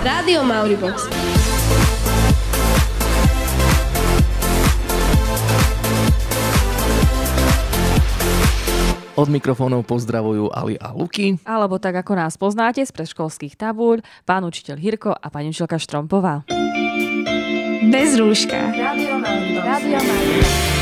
Rádio Mauribox. Od mikrofónov pozdravujú Ali a Luky. Alebo tak, ako nás poznáte z predškolských tabúľ, pán učiteľ Hirko a pani učiteľka Štrompová. Bez rúška. Rádio Mauribox. Rádio Mauribox.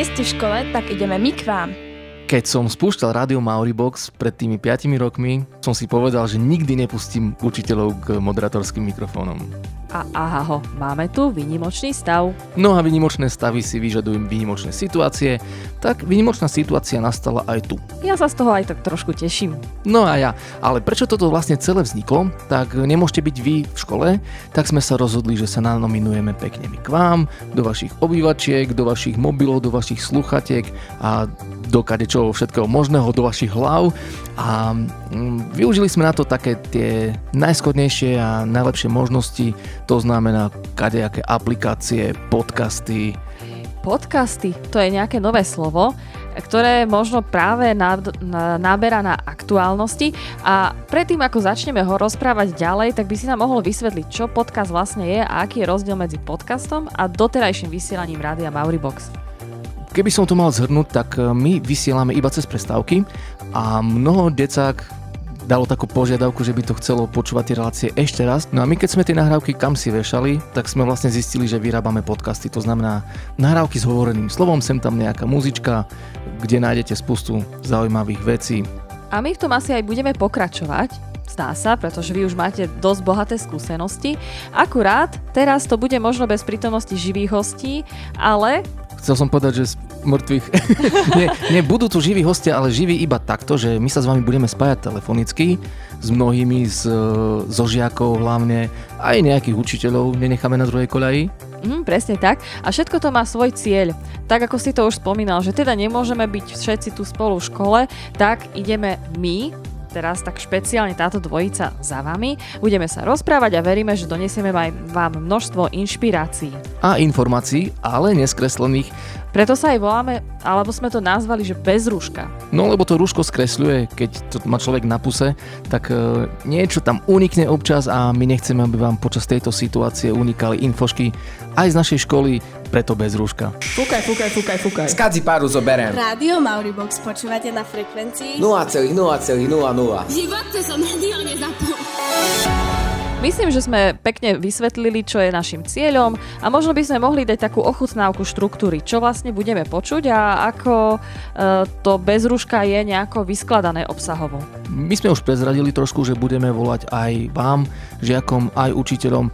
Nie ste v škole, tak ideme my k vám. Keď som spúšťal rádio Mauribox pred tými 5 rokmi, som si povedal, že nikdy nepustím učiteľov k moderatorským mikrofónom. A aha ho, máme tu výnimočný stav. No a výnimočné stavy si vyžadujú výnimočné situácie, tak výnimočná situácia nastala aj tu. Ja sa z toho aj tak trošku teším. No a ja, ale prečo toto vlastne celé vzniklo, tak nemôžete byť vy v škole, tak sme sa rozhodli, že sa nanominujeme pekne my k vám, do vašich obývačiek, do vašich mobilov, do vašich sluchatiek a do kadečoho všetkého možného, do vašich hlav a mm, využili sme na to také tie najskodnejšie a najlepšie možnosti, to znamená kadejaké aplikácie, podcasty. Podcasty, to je nejaké nové slovo, ktoré možno práve náberá na aktuálnosti a predtým ako začneme ho rozprávať ďalej, tak by si nám mohol vysvetliť, čo podcast vlastne je a aký je rozdiel medzi podcastom a doterajším vysielaním Rádia Mauribox. Keby som to mal zhrnúť, tak e, my vysielame iba cez prestávky a mnoho decák dalo takú požiadavku, že by to chcelo počúvať tie relácie ešte raz. No a my keď sme tie nahrávky kam si vešali, tak sme vlastne zistili, že vyrábame podcasty. To znamená nahrávky s hovoreným slovom, sem tam nejaká muzička, kde nájdete spustu zaujímavých vecí. A my v tom asi aj budeme pokračovať, Zdá sa, pretože vy už máte dosť bohaté skúsenosti. Akurát teraz to bude možno bez prítomnosti živých hostí, ale Chcel som povedať, že mŕtvych... nie, nie, budú tu živí hostia, ale živí iba takto, že my sa s vami budeme spájať telefonicky s mnohými, z, zo žiakov hlavne, aj nejakých učiteľov nenecháme na druhej koľaji. Mm, presne tak. A všetko to má svoj cieľ. Tak ako si to už spomínal, že teda nemôžeme byť všetci tu spolu v škole, tak ideme my, teraz tak špeciálne táto dvojica za vami. Budeme sa rozprávať a veríme, že donesieme aj vám množstvo inšpirácií. A informácií, ale neskreslených. Preto sa aj voláme, alebo sme to nazvali, že bez rúška. No lebo to rúško skresľuje, keď to má človek na puse, tak e, niečo tam unikne občas a my nechceme, aby vám počas tejto situácie unikali infošky aj z našej školy, preto bez rúška. Fúkaj, fúkaj, fúkaj, fúkaj. Skadzi páru zoberiem. Rádio Mauribox počúvate na frekvencii 0,0,00. Život to som rádio nezapol. Myslím, že sme pekne vysvetlili, čo je našim cieľom a možno by sme mohli dať takú ochutnávku štruktúry, čo vlastne budeme počuť a ako e, to bez rúška je nejako vyskladané obsahovo. My sme už prezradili trošku, že budeme volať aj vám, žiakom, aj učiteľom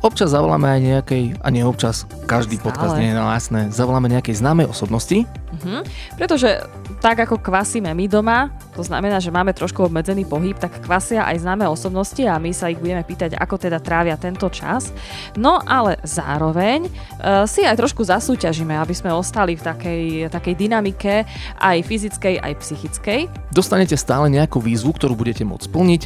Občas zavoláme aj nejakej, a nie občas, každý Stále. podcast nie je no jasné, zavoláme nejakej známej osobnosti. Uh-huh. Pretože tak ako kvasíme my doma, to znamená, že máme trošku obmedzený pohyb, tak kvasia aj známe osobnosti a my sa ich budeme pýtať, ako teda trávia tento čas. No ale zároveň uh, si aj trošku zasúťažíme, aby sme ostali v takej, takej dynamike aj fyzickej, aj psychickej. Dostanete stále nejakú výzvu, ktorú budete môcť splniť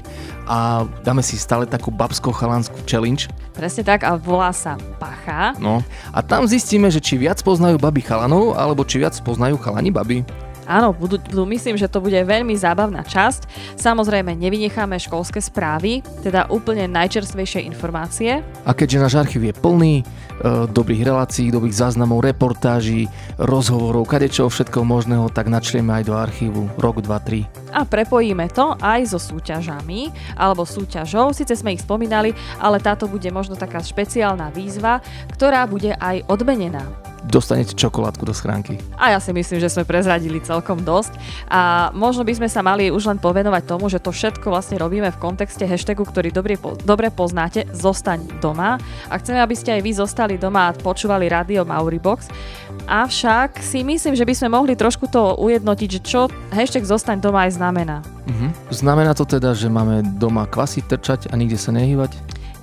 a dáme si stále takú babsko-chalanskú challenge. Presne tak a volá sa Pacha. No a tam zistíme, že či viac poznajú baby chalanov, alebo či viac poznajú chalani baby. Áno, budú, budú, myslím, že to bude veľmi zábavná časť. Samozrejme, nevynecháme školské správy, teda úplne najčerstvejšie informácie. A keďže náš archív je plný e, dobrých relácií, dobrých záznamov, reportáží, rozhovorov, kadečo všetkého možného, tak načrieme aj do archívu rok, 2, 3. A prepojíme to aj so súťažami, alebo súťažou, síce sme ich spomínali, ale táto bude možno taká špeciálna výzva, ktorá bude aj odmenená dostanete čokoládku do schránky. A ja si myslím, že sme prezradili celkom dosť. A možno by sme sa mali už len povenovať tomu, že to všetko vlastne robíme v kontexte hashtagu, ktorý dobre, dobre poznáte, zostaň doma. A chceme, aby ste aj vy zostali doma a počúvali Radio Mauribox. Avšak si myslím, že by sme mohli trošku to ujednotiť, že čo hashtag zostaň doma aj znamená. Uh-huh. Znamená to teda, že máme doma kvasiť, trčať a nikde sa nehývať?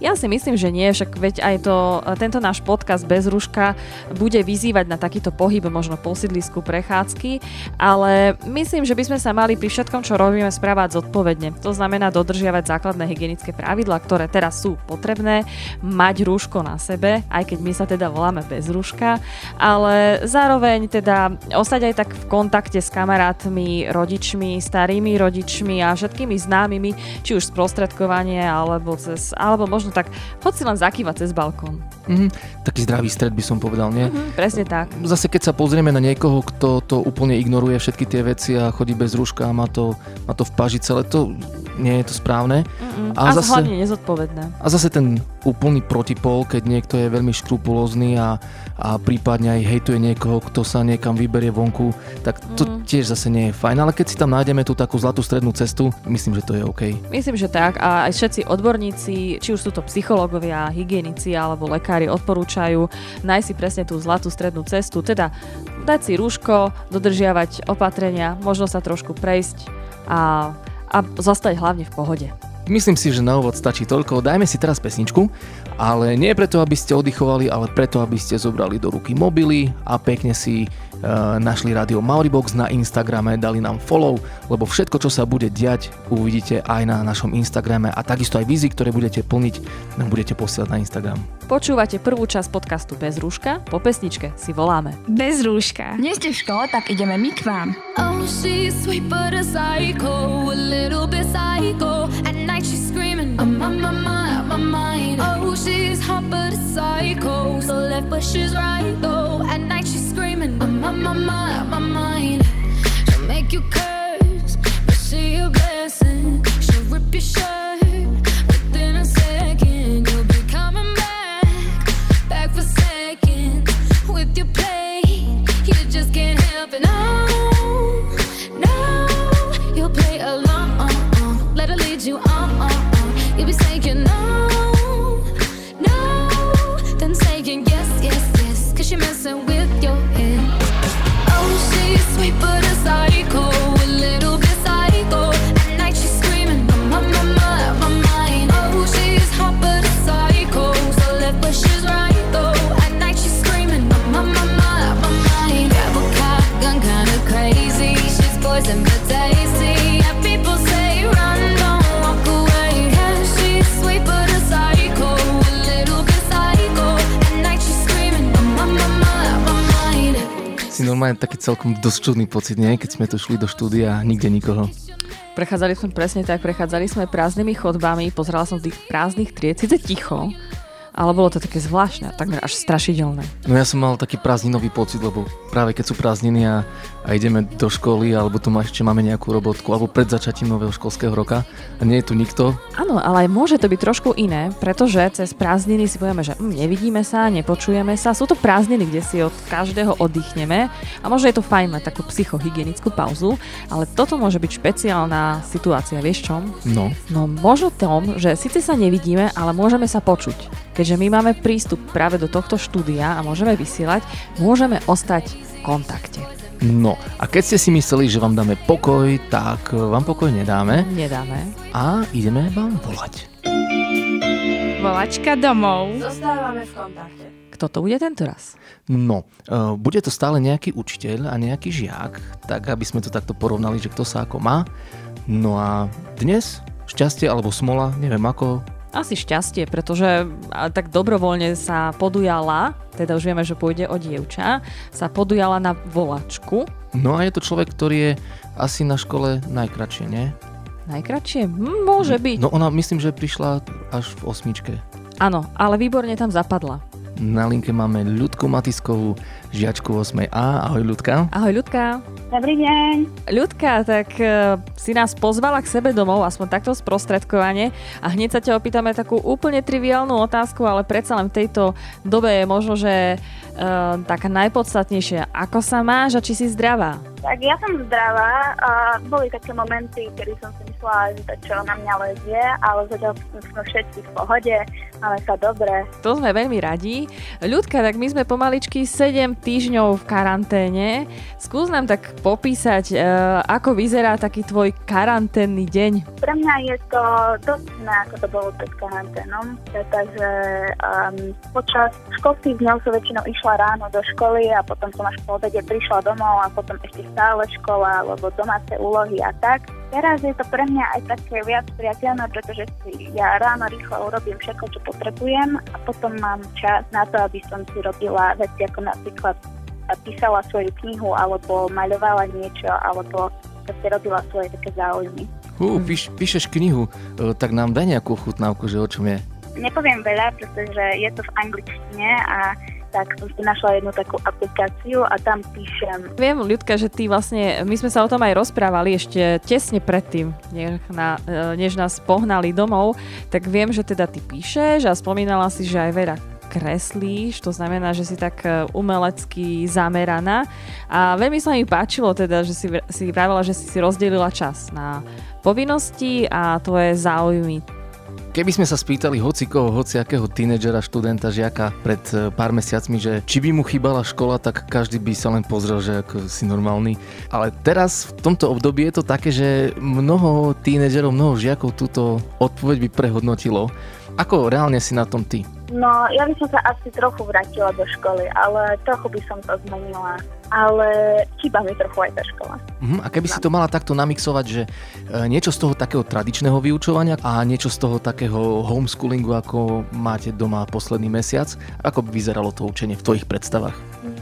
Ja si myslím, že nie, však veď aj to, tento náš podcast bez ruška bude vyzývať na takýto pohyb, možno po sídlisku prechádzky, ale myslím, že by sme sa mali pri všetkom, čo robíme, správať zodpovedne. To znamená dodržiavať základné hygienické pravidlá, ktoré teraz sú potrebné, mať rúško na sebe, aj keď my sa teda voláme bez rúška, ale zároveň teda ostať aj tak v kontakte s kamarátmi, rodičmi, starými rodičmi a všetkými známymi, či už sprostredkovanie alebo cez, alebo možno tak hoď si len zakývať cez balkón. Mm-hmm. Taký zdravý stred by som povedal, nie? Mm-hmm, presne tak. Zase keď sa pozrieme na niekoho, kto to úplne ignoruje všetky tie veci a chodí bez rúška a má to, má to v paži celé, to nie je to správne. Mm-mm. A, a zase, hlavne nezodpovedné. A zase ten úplný protipol, keď niekto je veľmi škrupulózny a, a prípadne aj hejtuje niekoho, kto sa niekam vyberie vonku, tak to mm. tiež zase nie je fajn. Ale keď si tam nájdeme tú takú zlatú strednú cestu, myslím, že to je OK. Myslím, že tak. A aj všetci odborníci, či už sú to psychológovia, hygienici alebo lekári, odporúčajú nájsť si presne tú zlatú strednú cestu. Teda dať si rúško, dodržiavať opatrenia, možno sa trošku prejsť a a zostať hlavne v pohode. Myslím si, že na úvod stačí toľko. Dajme si teraz pesničku, ale nie preto, aby ste oddychovali, ale preto, aby ste zobrali do ruky mobily a pekne si našli Radio Mauribox na Instagrame, dali nám follow, lebo všetko, čo sa bude diať, uvidíte aj na našom Instagrame a takisto aj vízy, ktoré budete plniť, nám budete posielať na Instagram. Počúvate prvú časť podcastu Bez rúška, po pesničke si voláme. Bez rúška. Nie ste v škole, tak ideme my k vám. Oh, she's sweet but a psycho, a little bit psycho. At night she's screaming, I'm on my mind, my mind. Oh, she's hot but a psycho, so left but she's right though. At night she's screaming, I'm on my mind, my mind. She'll make you curse, but she a blessing. She'll rip your shirt. normálne taký celkom dosť čudný pocit, nie? Keď sme tu šli do štúdia a nikde nikoho. Prechádzali sme presne tak, prechádzali sme prázdnymi chodbami, pozerala som tých prázdnych tried, síce ticho, ale bolo to také zvláštne, takmer až strašidelné. No ja som mal taký prázdninový pocit, lebo práve keď sú prázdniny a, a ideme do školy, alebo tu ešte máme nejakú robotku, alebo pred začatím nového školského roka a nie je tu nikto. Áno, ale môže to byť trošku iné, pretože cez prázdniny si povieme, že hm, nevidíme sa, nepočujeme sa, sú to prázdniny, kde si od každého oddychneme a možno je to fajn mať takú psychohygienickú pauzu, ale toto môže byť špeciálna situácia, vieš čom? No. No možno tom, že síce sa nevidíme, ale môžeme sa počuť keďže my máme prístup práve do tohto štúdia a môžeme vysielať, môžeme ostať v kontakte. No a keď ste si mysleli, že vám dáme pokoj, tak vám pokoj nedáme. Nedáme. A ideme vám volať. Volačka domov. Zostávame v kontakte. Kto to bude tento raz? No, uh, bude to stále nejaký učiteľ a nejaký žiak, tak aby sme to takto porovnali, že kto sa ako má. No a dnes šťastie alebo smola, neviem ako, asi šťastie, pretože tak dobrovoľne sa podujala, teda už vieme, že pôjde o dievča, sa podujala na volačku. No a je to človek, ktorý je asi na škole najkračšie, nie? Najkračšie? Hm, môže byť. No ona myslím, že prišla až v osmičke. Áno, ale výborne tam zapadla. Na linke máme Ľudku Matiskovú, žiačku 8A. Ahoj Ľudka. Ahoj Ľudka. Dobrý deň. Ľudka, tak uh, si nás pozvala k sebe domov, aspoň takto sprostredkovanie a hneď sa ťa opýtame takú úplne triviálnu otázku, ale predsa len v tejto dobe je možno, že uh, taká najpodstatnejšia. Ako sa máš a či si zdravá? Tak ja som zdravá a boli také momenty, kedy som si myslela, že to čo na mňa lezie, ale zatiaľ sme všetci v pohode, máme sa dobre. To sme veľmi radi. Ľudka, tak my sme pomaličky 7 týždňov v karanténe. Skús nám tak popísať, e, ako vyzerá taký tvoj karanténny deň. Pre mňa je to dosť iné, ako to bolo pred karanténom, pretože um, počas školských dňov som väčšinou išla ráno do školy a potom som až po obede prišla domov a potom ešte stále škola, alebo domáce úlohy a tak. Teraz je to pre mňa aj také viac priateľné, pretože si ja ráno rýchlo urobím všetko, čo potrebujem a potom mám čas na to, aby som si robila veci ako napríklad písala svoju knihu alebo maľovala niečo alebo proste robila svoje také záujmy. Uh, píš, píšeš knihu, e, tak nám daj nejakú chutnávku, že o čom je. Nepoviem veľa, pretože je to v angličtine a tak som si našla jednu takú aplikáciu a tam píšem. Viem, Ľudka, že ty vlastne, my sme sa o tom aj rozprávali ešte tesne predtým, než, na, e, než nás pohnali domov, tak viem, že teda ty píšeš a spomínala si, že aj veľa kreslíš, to znamená, že si tak e, umelecky zameraná a veľmi sa mi páčilo teda, že si, si vravela, že si si rozdelila čas na povinnosti a tvoje záujmy. Keby sme sa spýtali hocikoho, hociakého tínedžera, študenta, žiaka pred e, pár mesiacmi, že či by mu chýbala škola, tak každý by sa len pozrel, že ako si normálny. Ale teraz v tomto období je to také, že mnoho tínedžerov, mnoho žiakov túto odpoveď by prehodnotilo. Ako reálne si na tom ty? No, ja by som sa asi trochu vrátila do školy, ale trochu by som to zmenila. Ale chýba mi trochu aj tá škola. Uh-huh. A keby si to mala takto namixovať, že e, niečo z toho takého tradičného vyučovania a niečo z toho takého homeschoolingu, ako máte doma posledný mesiac, ako by vyzeralo to učenie v tvojich predstavách?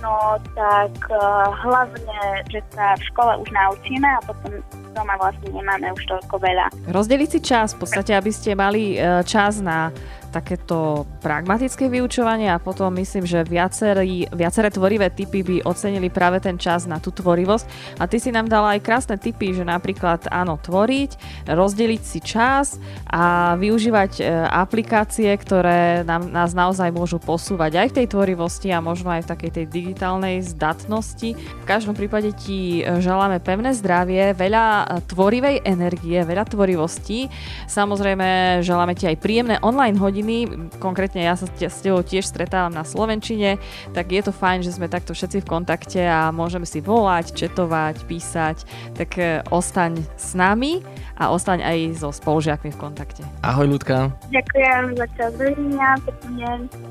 No, tak uh, hlavne, že sa v škole už naučíme a potom doma vlastne nemáme už toľko veľa. Rozdeliť si čas, v podstate, aby ste mali uh, čas na takéto pragmatické vyučovanie a potom myslím, že viacerí, viaceré tvorivé typy by ocenili práve ten čas na tú tvorivosť. A ty si nám dala aj krásne typy, že napríklad áno, tvoriť, rozdeliť si čas a využívať e, aplikácie, ktoré nám, nás naozaj môžu posúvať aj v tej tvorivosti a možno aj v takej tej digitálnej zdatnosti. V každom prípade ti e, želáme pevné zdravie, veľa e, tvorivej energie, veľa tvorivosti. Samozrejme, želáme ti aj príjemné online hodiny hodiny, konkrétne ja sa s tebou tiež stretávam na Slovenčine, tak je to fajn, že sme takto všetci v kontakte a môžeme si volať, četovať, písať, tak e, ostaň s nami a ostaň aj so spolužiakmi v kontakte. Ahoj ľudka. Ďakujem za čas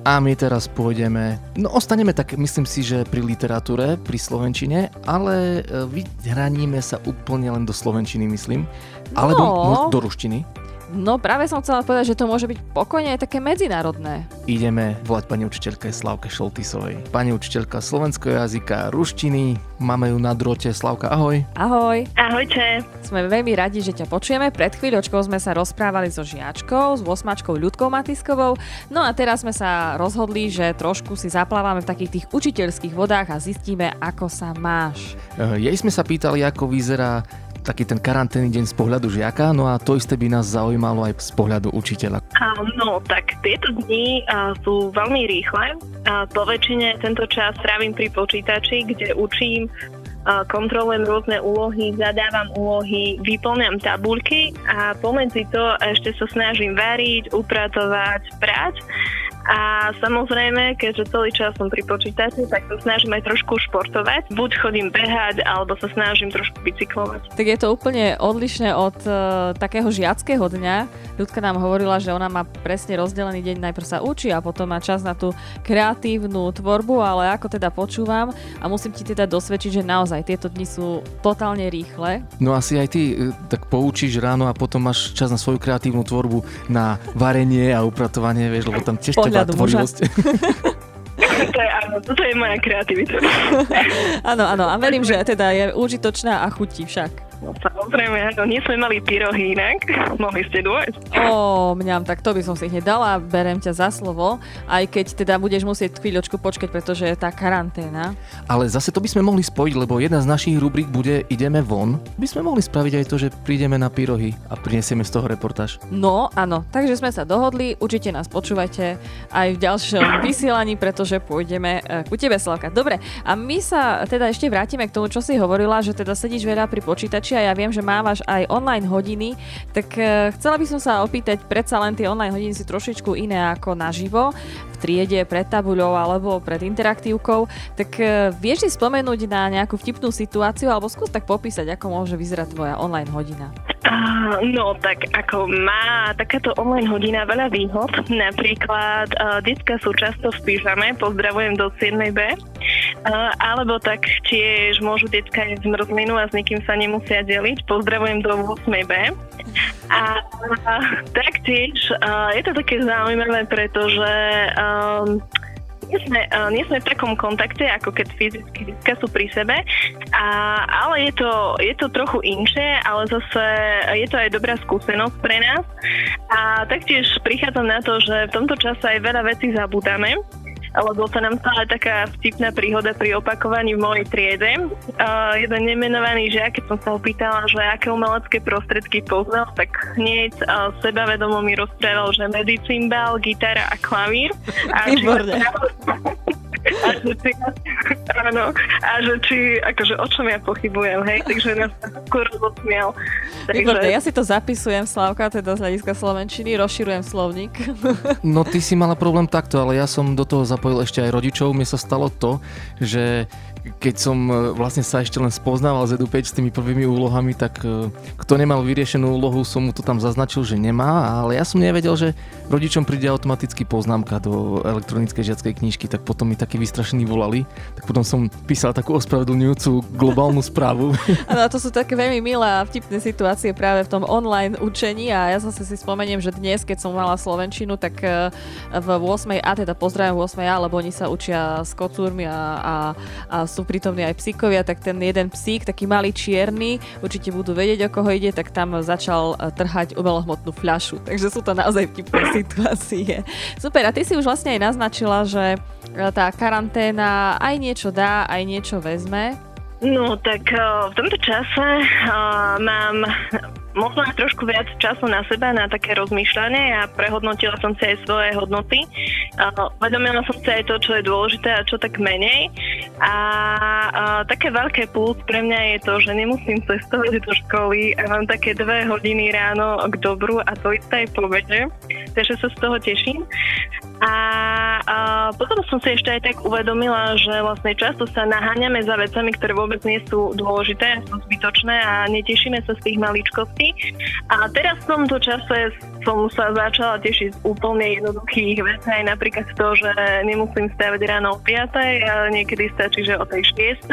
A my teraz pôjdeme, no ostaneme tak, myslím si, že pri literatúre, pri Slovenčine, ale e, vyhraníme sa úplne len do Slovenčiny, myslím. Alebo no. do ruštiny. No práve som chcela povedať, že to môže byť pokojne aj také medzinárodné. Ideme volať pani učiteľke Slavke Šoltisovej. Pani učiteľka slovenského jazyka, ruštiny, máme ju na drote. Slavka, ahoj. Ahoj. Ahojte. Sme veľmi radi, že ťa počujeme. Pred chvíľočkou sme sa rozprávali so žiačkou, s osmačkou Ľudkou Matiskovou. No a teraz sme sa rozhodli, že trošku si zaplávame v takých tých učiteľských vodách a zistíme, ako sa máš. Jej sme sa pýtali, ako vyzerá taký ten karanténny deň z pohľadu žiaka, no a to isté by nás zaujímalo aj z pohľadu učiteľa. No, tak tieto dni sú veľmi rýchle. Po väčšine tento čas trávim pri počítači, kde učím kontrolujem rôzne úlohy, zadávam úlohy, vyplňam tabuľky a pomedzi to ešte sa snažím variť, upratovať, prať a samozrejme, keďže celý čas som pri počítači, tak sa snažím aj trošku športovať. Buď chodím behať, alebo sa snažím trošku bicyklovať. Tak je to úplne odlišné od uh, takého žiackého dňa. Ľudka nám hovorila, že ona má presne rozdelený deň, najprv sa učí a potom má čas na tú kreatívnu tvorbu, ale ako teda počúvam a musím ti teda dosvedčiť, že naozaj tieto dni sú totálne rýchle. No asi aj ty e, tak poučíš ráno a potom máš čas na svoju kreatívnu tvorbu, na varenie a upratovanie, vieš, lebo tam tiež pohľadu muža. to je, áno, toto je moja kreativita. áno, áno, a verím, že teda je užitočná a chutí však. No samozrejme, no nie sme mali pyrohy inak, mohli ste dôjsť. Ó, mňam, tak to by som si hneď dala, berem ťa za slovo, aj keď teda budeš musieť chvíľočku počkať, pretože je tá karanténa. Ale zase to by sme mohli spojiť, lebo jedna z našich rubrik bude Ideme von. By sme mohli spraviť aj to, že prídeme na pyrohy a prinesieme z toho reportáž. No, áno, takže sme sa dohodli, určite nás počúvajte aj v ďalšom vysielaní, pretože pôjdeme eh, ku tebe, Slavka. Dobre, a my sa teda ešte vrátime k tomu, čo si hovorila, že teda sedíš veľa pri počítači počítači a ja viem, že mávaš aj online hodiny, tak uh, chcela by som sa opýtať, predsa len tie online hodiny si trošičku iné ako naživo, triede, pred tabuľou alebo pred interaktívkou, tak uh, vieš si spomenúť na nejakú vtipnú situáciu alebo skús tak popísať, ako môže vyzerať tvoja online hodina. Uh, no, tak ako má takáto online hodina veľa výhod. Napríklad uh, detská sú často v pyžame, pozdravujem do 7B. Uh, alebo tak tiež môžu detská jesť zmrzlinu a s nikým sa nemusia deliť. Pozdravujem do 8B. A, a taktiež uh, je to také zaujímavé, pretože um, nie sme, uh, nie sme v takom kontakte, ako keď fyzicky sú pri sebe, a, ale je to, je to trochu inšie, ale zase je to aj dobrá skúsenosť pre nás. A taktiež prichádzam na to, že v tomto čase aj veľa vecí zabudáme lebo sa nám stala taká vtipná príhoda pri opakovaní v mojej triede. Uh, jeden nemenovaný žiak, keď som sa ho pýtala, že aké umelecké prostredky poznal, tak hneď uh, sebavedomo mi rozprával, že medicimbal, gitara a klavír. A Výborne. A že či, áno, a že či, akože o čom ja pochybujem, hej, takže nás skôr rozosmial. Výborné, ja si to zapisujem, Slavka, teda z hľadiska Slovenčiny, rozširujem slovník. No ty si mala problém takto, ale ja som do toho zapojil ešte aj rodičov. Mne sa stalo to, že keď som e, vlastne sa ešte len spoznával z Edu s tými prvými úlohami, tak e, kto nemal vyriešenú úlohu, som mu to tam zaznačil, že nemá, ale ja som nevedel, že rodičom príde automaticky poznámka do elektronickej žiackej knižky, tak potom mi takí vystrašení volali, tak potom som písal takú ospravedlňujúcu globálnu správu. Áno, to sú také veľmi milé a vtipné situácie práve v tom online učení a ja zase si spomeniem, že dnes, keď som mala Slovenčinu, tak e, v 8. A, teda pozdravím 8. A, lebo oni sa učia s kocúrmi a, a, a sú prítomní aj psíkovia, tak ten jeden psík, taký malý čierny, určite budú vedieť, o koho ide, tak tam začal e, trhať umelohmotnú fľašu. Takže sú to naozaj vtipné situácie. Super, a ty si už vlastne aj naznačila, že e, tá karanténa aj niečo dá, aj niečo vezme. No tak e, v tomto čase uh, mám možno aj trošku viac času na seba, na také rozmýšľanie a prehodnotila som si aj svoje hodnoty. Vedomila som si aj to, čo je dôležité a čo tak menej. A, a také veľké plus pre mňa je to, že nemusím cestovať do školy a mám také dve hodiny ráno k dobru a to isté aj po vede. Takže sa z toho teším. A, a potom som si ešte aj tak uvedomila, že vlastne často sa naháňame za vecami, ktoré vôbec nie sú dôležité, sú zbytočné a netešíme sa z tých maličkostí. A teraz v tomto čase som sa začala tešiť z úplne jednoduchých vecí, aj napríklad to, že nemusím stavať ráno o 5, ale niekedy stačí, že o tej 6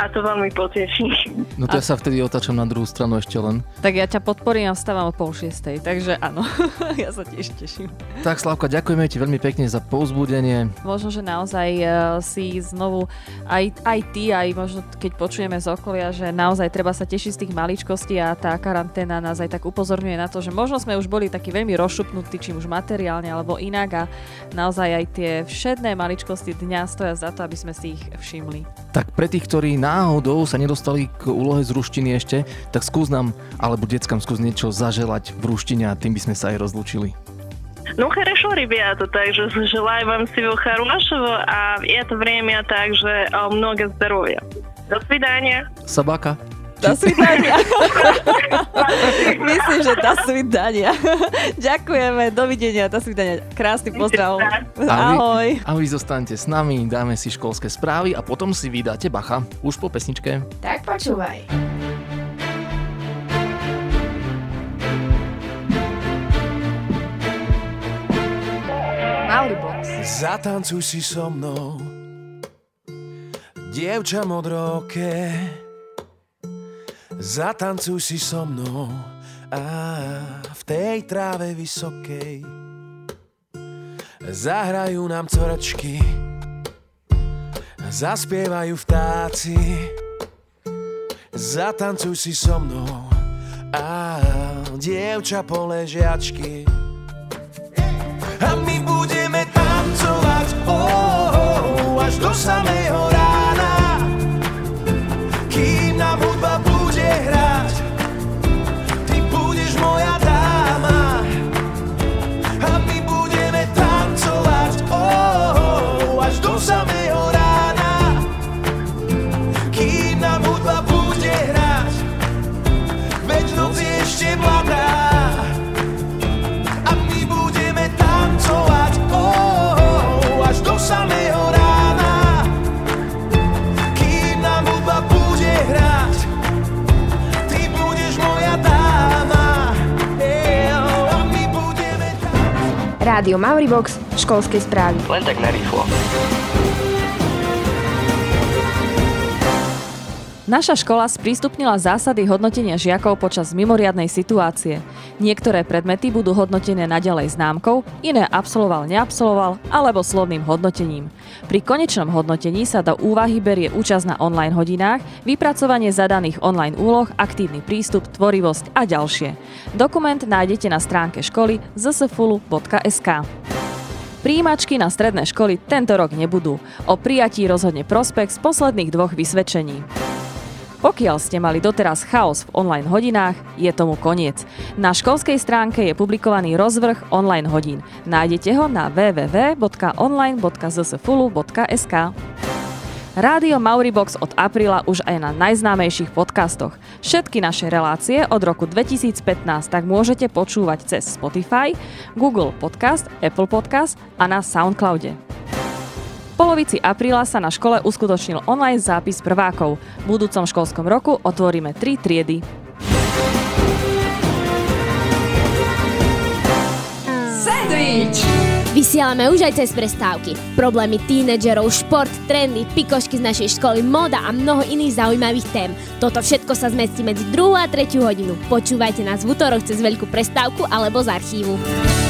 a to veľmi poteší. No to ja sa vtedy otáčam na druhú stranu ešte len. Tak ja ťa podporím a vstávam o pol šiestej, takže áno, ja sa tiež teším. Tak Slavka, ďakujeme ti veľmi pekne za povzbudenie. Možno, že naozaj uh, si znovu aj, aj ty, aj možno keď počujeme z okolia, že naozaj treba sa tešiť z tých maličkostí a tá karanténa nás aj tak upozorňuje na to, že možno sme už boli takí veľmi rozšupnutí, či už materiálne alebo inak a naozaj aj tie všedné maličkosti dňa stoja za to, aby sme si ich všimli. Tak pre tých, ktorí náhodou sa nedostali k úlohe z ruštiny ešte, tak skús nám, alebo deckám skús niečo zaželať v ruštine a tým by sme sa aj rozlúčili. Ну хорошо, ребята, также желаю вам всего хорошего, а это время также много здоровья. До свидания. Собака. Do svidania. Myslím, že do svidania. Ďakujeme, dovidenia, do svidania. Krásny pozdrav. Ahoj. A vy, zostaňte s nami, dáme si školské správy a potom si vydáte bacha. Už po pesničke. Tak počúvaj. Zatancuj si so mnou, dievča modroké. Zatancuj si so mnou a v tej tráve vysokej. Zahrajú nám coračky, zaspievajú vtáci, Zatancuj si so mnou a dievča poležiačky. A my budeme tancovať oh, oh, až do samého rána Rádio Mauribox, školskej správy. Len tak narýchlo. Naša škola sprístupnila zásady hodnotenia žiakov počas mimoriadnej situácie. Niektoré predmety budú hodnotené naďalej známkou, iné absolvoval, neabsolvoval alebo slovným hodnotením. Pri konečnom hodnotení sa do úvahy berie účasť na online hodinách, vypracovanie zadaných online úloh, aktívny prístup, tvorivosť a ďalšie. Dokument nájdete na stránke školy zsfulu.sk. Príjimačky na stredné školy tento rok nebudú. O prijatí rozhodne prospekt z posledných dvoch vysvedčení. Pokiaľ ste mali doteraz chaos v online hodinách, je tomu koniec. Na školskej stránke je publikovaný rozvrh online hodín. Nájdete ho na www.online.zsfulu.sk. Rádio Mauribox od apríla už aj na najznámejších podcastoch. Všetky naše relácie od roku 2015 tak môžete počúvať cez Spotify, Google Podcast, Apple Podcast a na Soundcloude. V polovici apríla sa na škole uskutočnil online zápis prvákov. V budúcom školskom roku otvoríme tri triedy. Vysielame už aj cez prestávky. Problémy tínedžerov, šport, trendy, pikošky z našej školy, móda a mnoho iných zaujímavých tém. Toto všetko sa zmestí medzi 2 a 3 hodinu. Počúvajte nás v útorok cez veľkú prestávku alebo z archívu.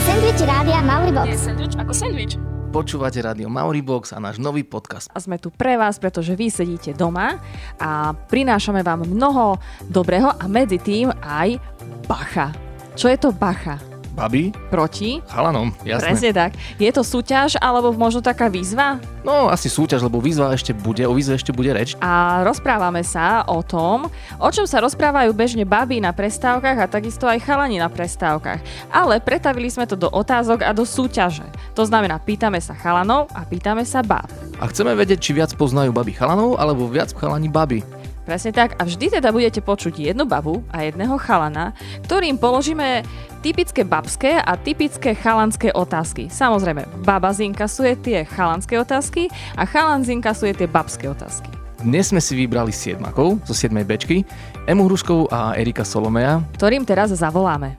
Sandwich Rádia Mauribox. sandwich ako sandwich. Počúvate rádio Mauribox a náš nový podcast. A sme tu pre vás, pretože vy sedíte doma a prinášame vám mnoho dobrého a medzi tým aj bacha. Čo je to bacha? Babi? Proti? Chalanom, jasné. Presne tak. Je to súťaž alebo možno taká výzva? No, asi súťaž, lebo výzva ešte bude, o výzve ešte bude reč. A rozprávame sa o tom, o čom sa rozprávajú bežne baby na prestávkach a takisto aj chalani na prestávkach. Ale pretavili sme to do otázok a do súťaže. To znamená, pýtame sa chalanov a pýtame sa báb. A chceme vedieť, či viac poznajú baby chalanov, alebo viac chalani baby. Presne tak. A vždy teda budete počuť jednu babu a jedného chalana, ktorým položíme typické babské a typické chalanské otázky. Samozrejme, baba zinkasuje tie chalanské otázky a chalan zinkasuje tie babské otázky. Dnes sme si vybrali siedmakov zo 7. bečky, Emu Hruškovú a Erika Solomea. Ktorým teraz zavoláme.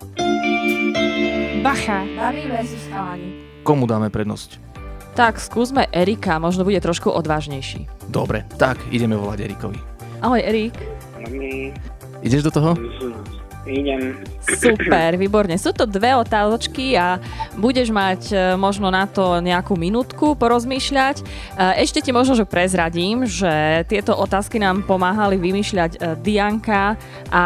Bacha, babi versus chalani. Komu dáme prednosť? Tak skúsme Erika, možno bude trošku odvážnejší. Dobre, tak ideme volať Erikovi. Ahoj Erik. Ideš do toho? Idem. Super, výborne. Sú to dve otázočky a budeš mať e, možno na to nejakú minútku porozmýšľať. E, Ešte ti možno, že prezradím, že tieto otázky nám pomáhali vymýšľať e, Dianka a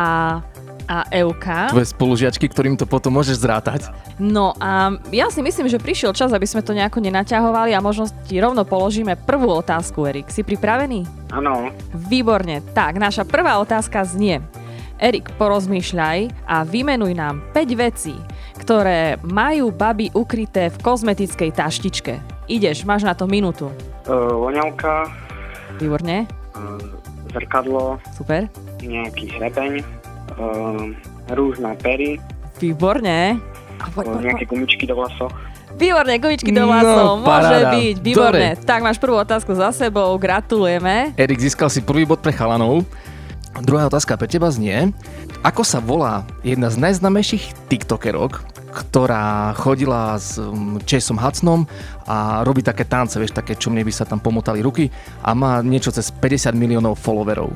a Euka. Tvoje spolužiačky, ktorým to potom môžeš zrátať. No a ja si myslím, že prišiel čas, aby sme to nejako nenaťahovali a možno ti rovno položíme prvú otázku, Erik. Si pripravený? Áno. Výborne. Tak, naša prvá otázka znie. Erik, porozmýšľaj a vymenuj nám 5 vecí, ktoré majú baby ukryté v kozmetickej taštičke. Ideš, máš na to minútu. Uh, voňavka, Výborne, uh, zrkadlo, super. nejaký hrebeň, rúž na pery, Výborne. Nejaké gumičky do vlasov. Výborne, gumičky do No, vlasov, môže paráda. byť, výborne. Dobre. Tak máš prvú otázku za sebou, gratulujeme. Erik získal si prvý bod pre chalanov. Druhá otázka pre teba znie, ako sa volá jedna z najznamejších tiktokerok, ktorá chodila s Chaseom Hudsonom a robí také tance, vieš, také, čo mne by sa tam pomotali ruky a má niečo cez 50 miliónov followerov.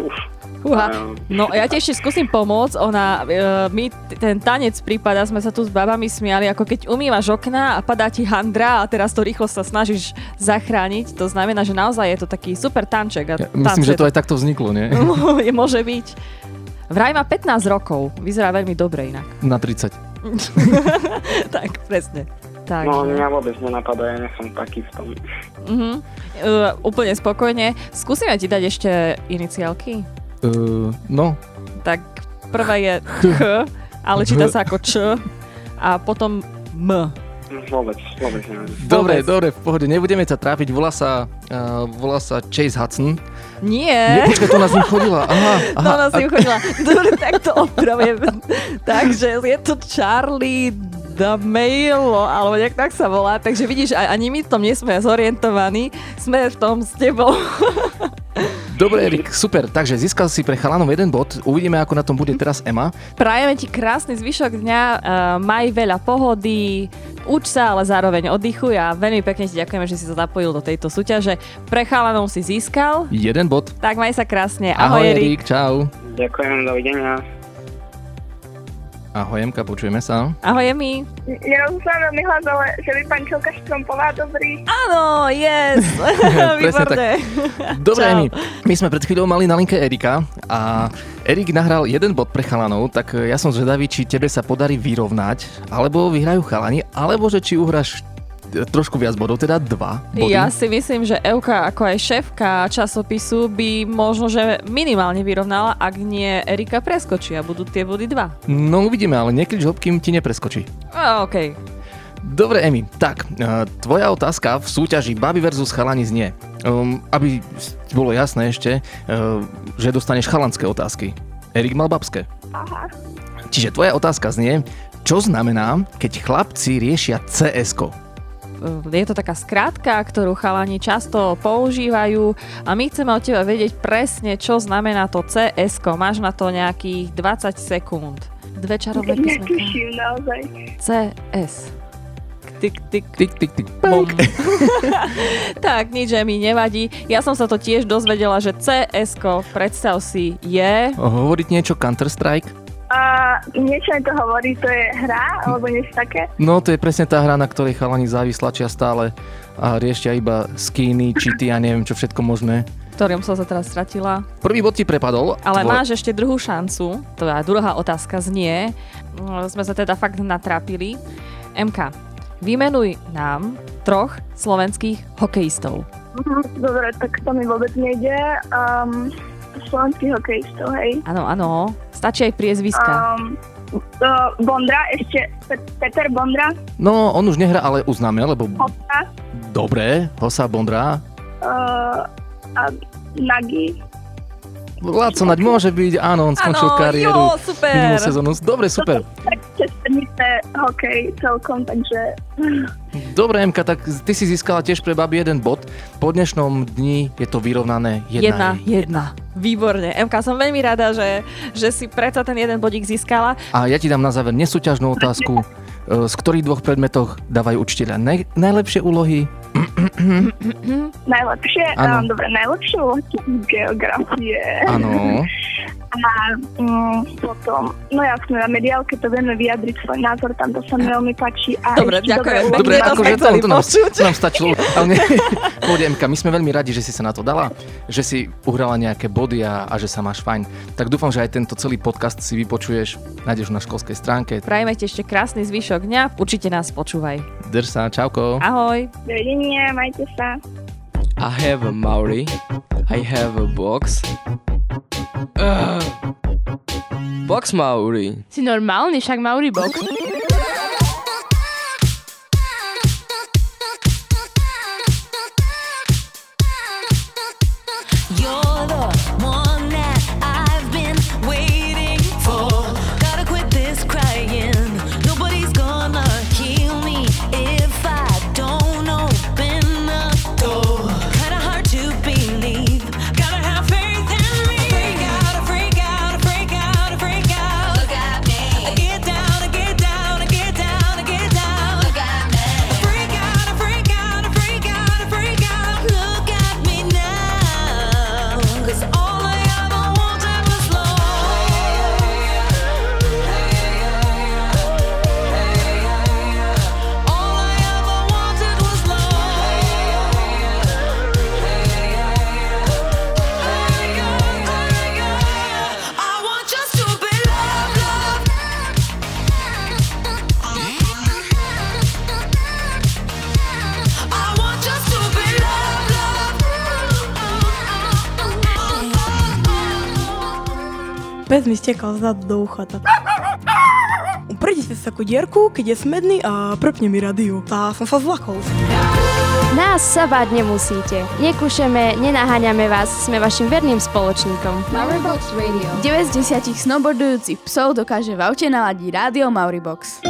Uf, Uha. No ja ti ešte skúsim pomôcť. Ona, e, my ten tanec prípada, sme sa tu s babami smiali, ako keď umývaš okna a padá ti handra a teraz to rýchlo sa snažíš zachrániť. To znamená, že naozaj je to taký super tanček. A Ja myslím, že to aj takto vzniklo, nie? je, môže byť. Vraj má 15 rokov. Vyzerá veľmi dobre inak. Na 30. tak, presne. Tak. No, mňa vôbec nenapadá, ja nie som taký v tom. Uh-huh. Uh, úplne spokojne. Skúsime ti dať ešte iniciálky? Uh, no, Tak prvá je Ch, ale číta sa ako Č a potom M. Vôbec, vôbec neviem. dobre, Vôbec. dobre, v pohode, nebudeme sa trápiť, volá sa, uh, volá sa Chase Hudson. Nie. Nie, počkaj, to nás ním chodila. Aha, aha. No, no si a- uchodila. Dobre, tak to opravujem. Takže je to Charlie D'Amelio, alebo nejak tak sa volá. Takže vidíš, ani my v tom nie sme zorientovaní. Sme v tom s tebou. Dobre, Erik, super. Takže získal si pre chalanov jeden bod. Uvidíme, ako na tom bude teraz Ema. Prajeme ti krásny zvyšok dňa, uh, maj veľa pohody, uč sa, ale zároveň oddychuj a veľmi pekne ti ďakujeme, že si sa zapojil do tejto súťaže. Pre chalanov si získal, Jeden bod. tak maj sa krásne. Ahoj, Ahoj, Erik. Čau. Ďakujem, dovidenia. Ahoj, Emka, počujeme sa. Ahoj, Emi. Nerozumiem veľmi hlas, ale že by pančelka Štrompová dobrý. Áno, yes. Výborné. Dobre. Emi, my sme pred chvíľou mali na linke Erika a Erik nahral jeden bod pre chalanov, tak ja som zvedavý, či tebe sa podarí vyrovnať, alebo vyhrajú chalani, alebo že či uhráš trošku viac bodov, teda dva body. Ja si myslím, že Euka ako aj šéfka časopisu by možno, že minimálne vyrovnala, ak nie Erika preskočí a budú tie body dva. No uvidíme, ale niekedy žlb, kým ti nepreskočí. A, OK. Dobre, Emi, tak, e, tvoja otázka v súťaži Baby versus chalani znie. Um, aby bolo jasné ešte, uh, že dostaneš chalanské otázky. Erik mal babské. Aha. Čiže tvoja otázka znie, čo znamená, keď chlapci riešia CS-ko? Je to taká skrátka, ktorú chalani často používajú a my chceme od teba vedieť presne, čo znamená to cs Máš na to nejakých 20 sekúnd. Dve čarovné písmenka. Netuším naozaj. CS. Tik, tik, Tik, tik, tik, punk. tak, nič, že mi nevadí. Ja som sa to tiež dozvedela, že cs predstav si, je... Hovoriť niečo Counter-Strike? Niečo mi to hovorí, to je hra, alebo niečo také. No, to je presne tá hra, na ktorej chalani závislačia stále a riešia iba skiny, cheaty a neviem čo všetko možné. ktorým som sa teraz stratila. Prvý bod ti prepadol. Ale Tvoj- máš ešte druhú šancu. Tvoja druhá otázka znie, sme sa teda fakt natrápili. MK, vymenuj nám troch slovenských hokejistov. Mhm, Dobre, tak to mi vôbec nejde. Um, slovenský hokejistov, hej. Áno, áno, stačí aj priezviska. Um, uh, Bondra, ešte Pe- Peter Bondra, No, on už nehrá, ale uznáme, lebo... Hossa Dobre, Hosa Bondra. uh, a Nagy. Laco Naď môže byť, áno, on skončil Áno, kariéru jo, super. minulú sezónu. Dobre, super. Česternice hokej celkom, takže Dobre, Emka, tak ty si získala tiež pre babi jeden bod. Po dnešnom dni je to vyrovnané Jedna, jedna. jedna. Výborne. MK, som veľmi rada, že, že si predsa ten jeden bodík získala. A ja ti dám na záver nesúťažnú otázku. E, Z ktorých dvoch predmetoch dávajú učiteľa naj, najlepšie úlohy? najlepšie, Áno. um, dobre, najlepšie úlohy geografie. Áno. A um, potom, no jasne, na mediálke to vieme vyjadriť svoj názor, tam to sa mi veľmi páči. A Dobre, ďakujem. Dobre, akože to, to, nám, to nám stačilo. Ale ne, Emka, my sme veľmi radi, že si sa na to dala, že si uhrala nejaké body a, a že sa máš fajn. Tak dúfam, že aj tento celý podcast si vypočuješ, nájdeš na školskej stránke. Prajeme ti ešte krásny zvyšok dňa. Určite nás počúvaj. Drž sa, čauko. Ahoj. Dovidenia, majte sa. I have a Maori. I have a box. Ugh. Box Maori. Si normálny, však Mauri box. Tak. Prejde si takú dierku, keď je smedný a prepne mi radio. A som sa zlakol. Nás sa báť nemusíte. Nekúšeme, nenaháňame vás, sme vašim verným spoločníkom. Mauribox Radio. 9 z 10 snowboardujúcich psov dokáže v aute naladiť rádio Mauribox.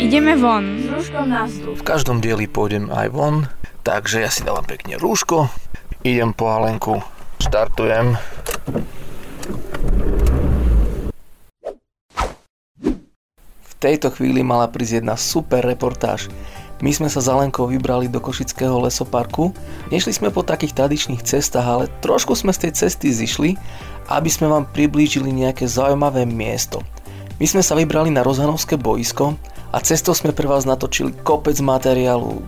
Ideme von. S rúškom na vzduch. V každom dieli pôjdem aj von, takže ja si dávam pekne rúško, idem po Alenku, štartujem. Tejto chvíli mala prísť jedna super reportáž. My sme sa s Alenkou vybrali do Košického lesoparku. Nešli sme po takých tradičných cestách, ale trošku sme z tej cesty zišli, aby sme vám priblížili nejaké zaujímavé miesto. My sme sa vybrali na Rozanovské boisko a cestou sme pre vás natočili kopec materiálu.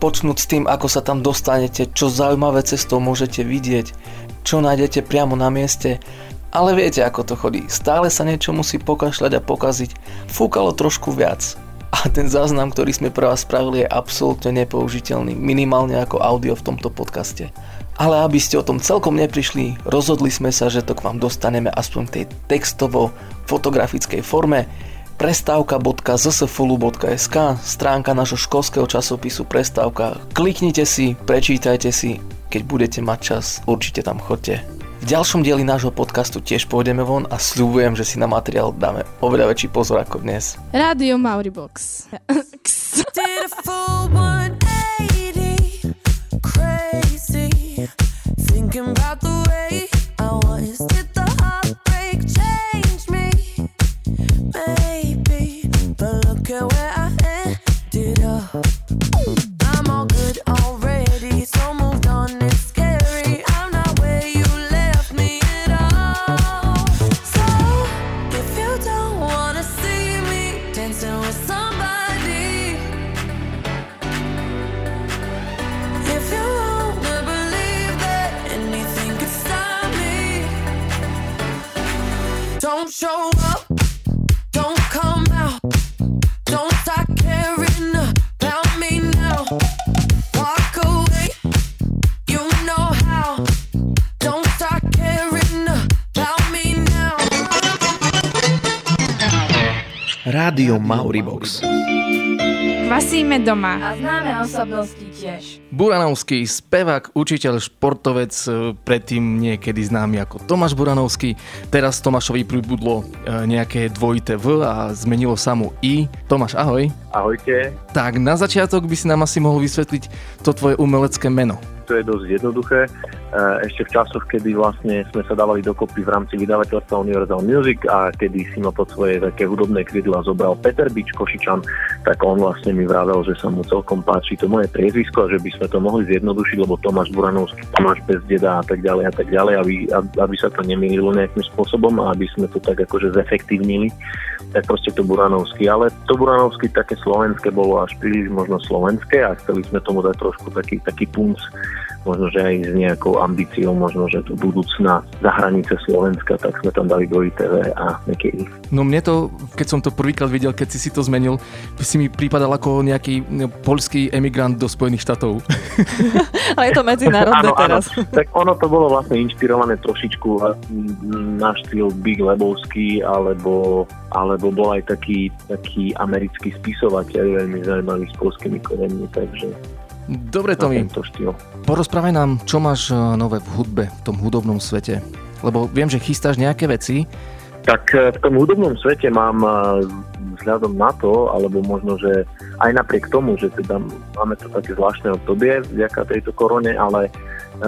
Počnúť s tým, ako sa tam dostanete, čo zaujímavé cestou môžete vidieť, čo nájdete priamo na mieste. Ale viete, ako to chodí. Stále sa niečo musí pokašľať a pokaziť. Fúkalo trošku viac. A ten záznam, ktorý sme pre vás spravili, je absolútne nepoužiteľný. Minimálne ako audio v tomto podcaste. Ale aby ste o tom celkom neprišli, rozhodli sme sa, že to k vám dostaneme aspoň v tej textovo-fotografickej forme prestávka.zsfulu.sk stránka nášho školského časopisu Prestávka. Kliknite si, prečítajte si, keď budete mať čas, určite tam chodte. V ďalšom dieli nášho podcastu tiež pôjdeme von a sľubujem, že si na materiál dáme oveľa väčší pozor ako dnes. Rádio Mauribox. Did a full 180, crazy, thinking about the show up, don't come out, don't start caring about me now. Walk away, you know how. Don't start caring about me now. Rádio Mauribox. Kvasíme doma. A známe osobnosti tiež. Buranovský, spevák, učiteľ, športovec, e, predtým niekedy známy ako Tomáš Buranovský. Teraz Tomášovi pribudlo e, nejaké dvojité V a zmenilo sa mu I. Tomáš, ahoj. Ahojte. Tak na začiatok by si nám asi mohol vysvetliť to tvoje umelecké meno. To je dosť jednoduché. E, Ešte v časoch, kedy vlastne sme sa dávali dokopy v rámci vydavateľstva Universal Music a kedy si ma pod svoje také hudobné krydla zobral Peter Bič Košičan, tak on vlastne mi vravel, že sa mu celkom páči to moje priezvisko a že by sme to mohli zjednodušiť, lebo Tomáš Buranovský, Tomáš bez deda a tak ďalej a tak ďalej, aby, aby sa to nemýlilo nejakým spôsobom a aby sme to tak akože zefektívnili tak proste to Buranovský. Ale to Buranovský také slovenské bolo až príliš možno slovenské a chceli sme tomu dať trošku taký, taký punc, možno že aj s nejakou ambíciou, možno že do budúcna za hranice Slovenska, tak sme tam dali do ITV a I. No mne to, keď som to prvýkrát videl, keď si si to zmenil, si mi prípadal ako nejaký no, poľský emigrant do Spojených štátov. Ale je to medzinárodné Áno, áno. teraz. Tak ono to bolo vlastne inšpirované trošičku na štýl Big Lebowski, alebo, alebo bol aj taký, taký americký spisovateľ, veľmi zaujímavý s polskými koreňmi, takže Dobre, Tomi, porozprávaj nám, čo máš e, nové v hudbe, v tom hudobnom svete. Lebo viem, že chystáš nejaké veci. Tak e, v tom hudobnom svete mám e, vzhľadom na to, alebo možno, že aj napriek tomu, že teda máme to také zvláštne obdobie vďaka tejto korone, ale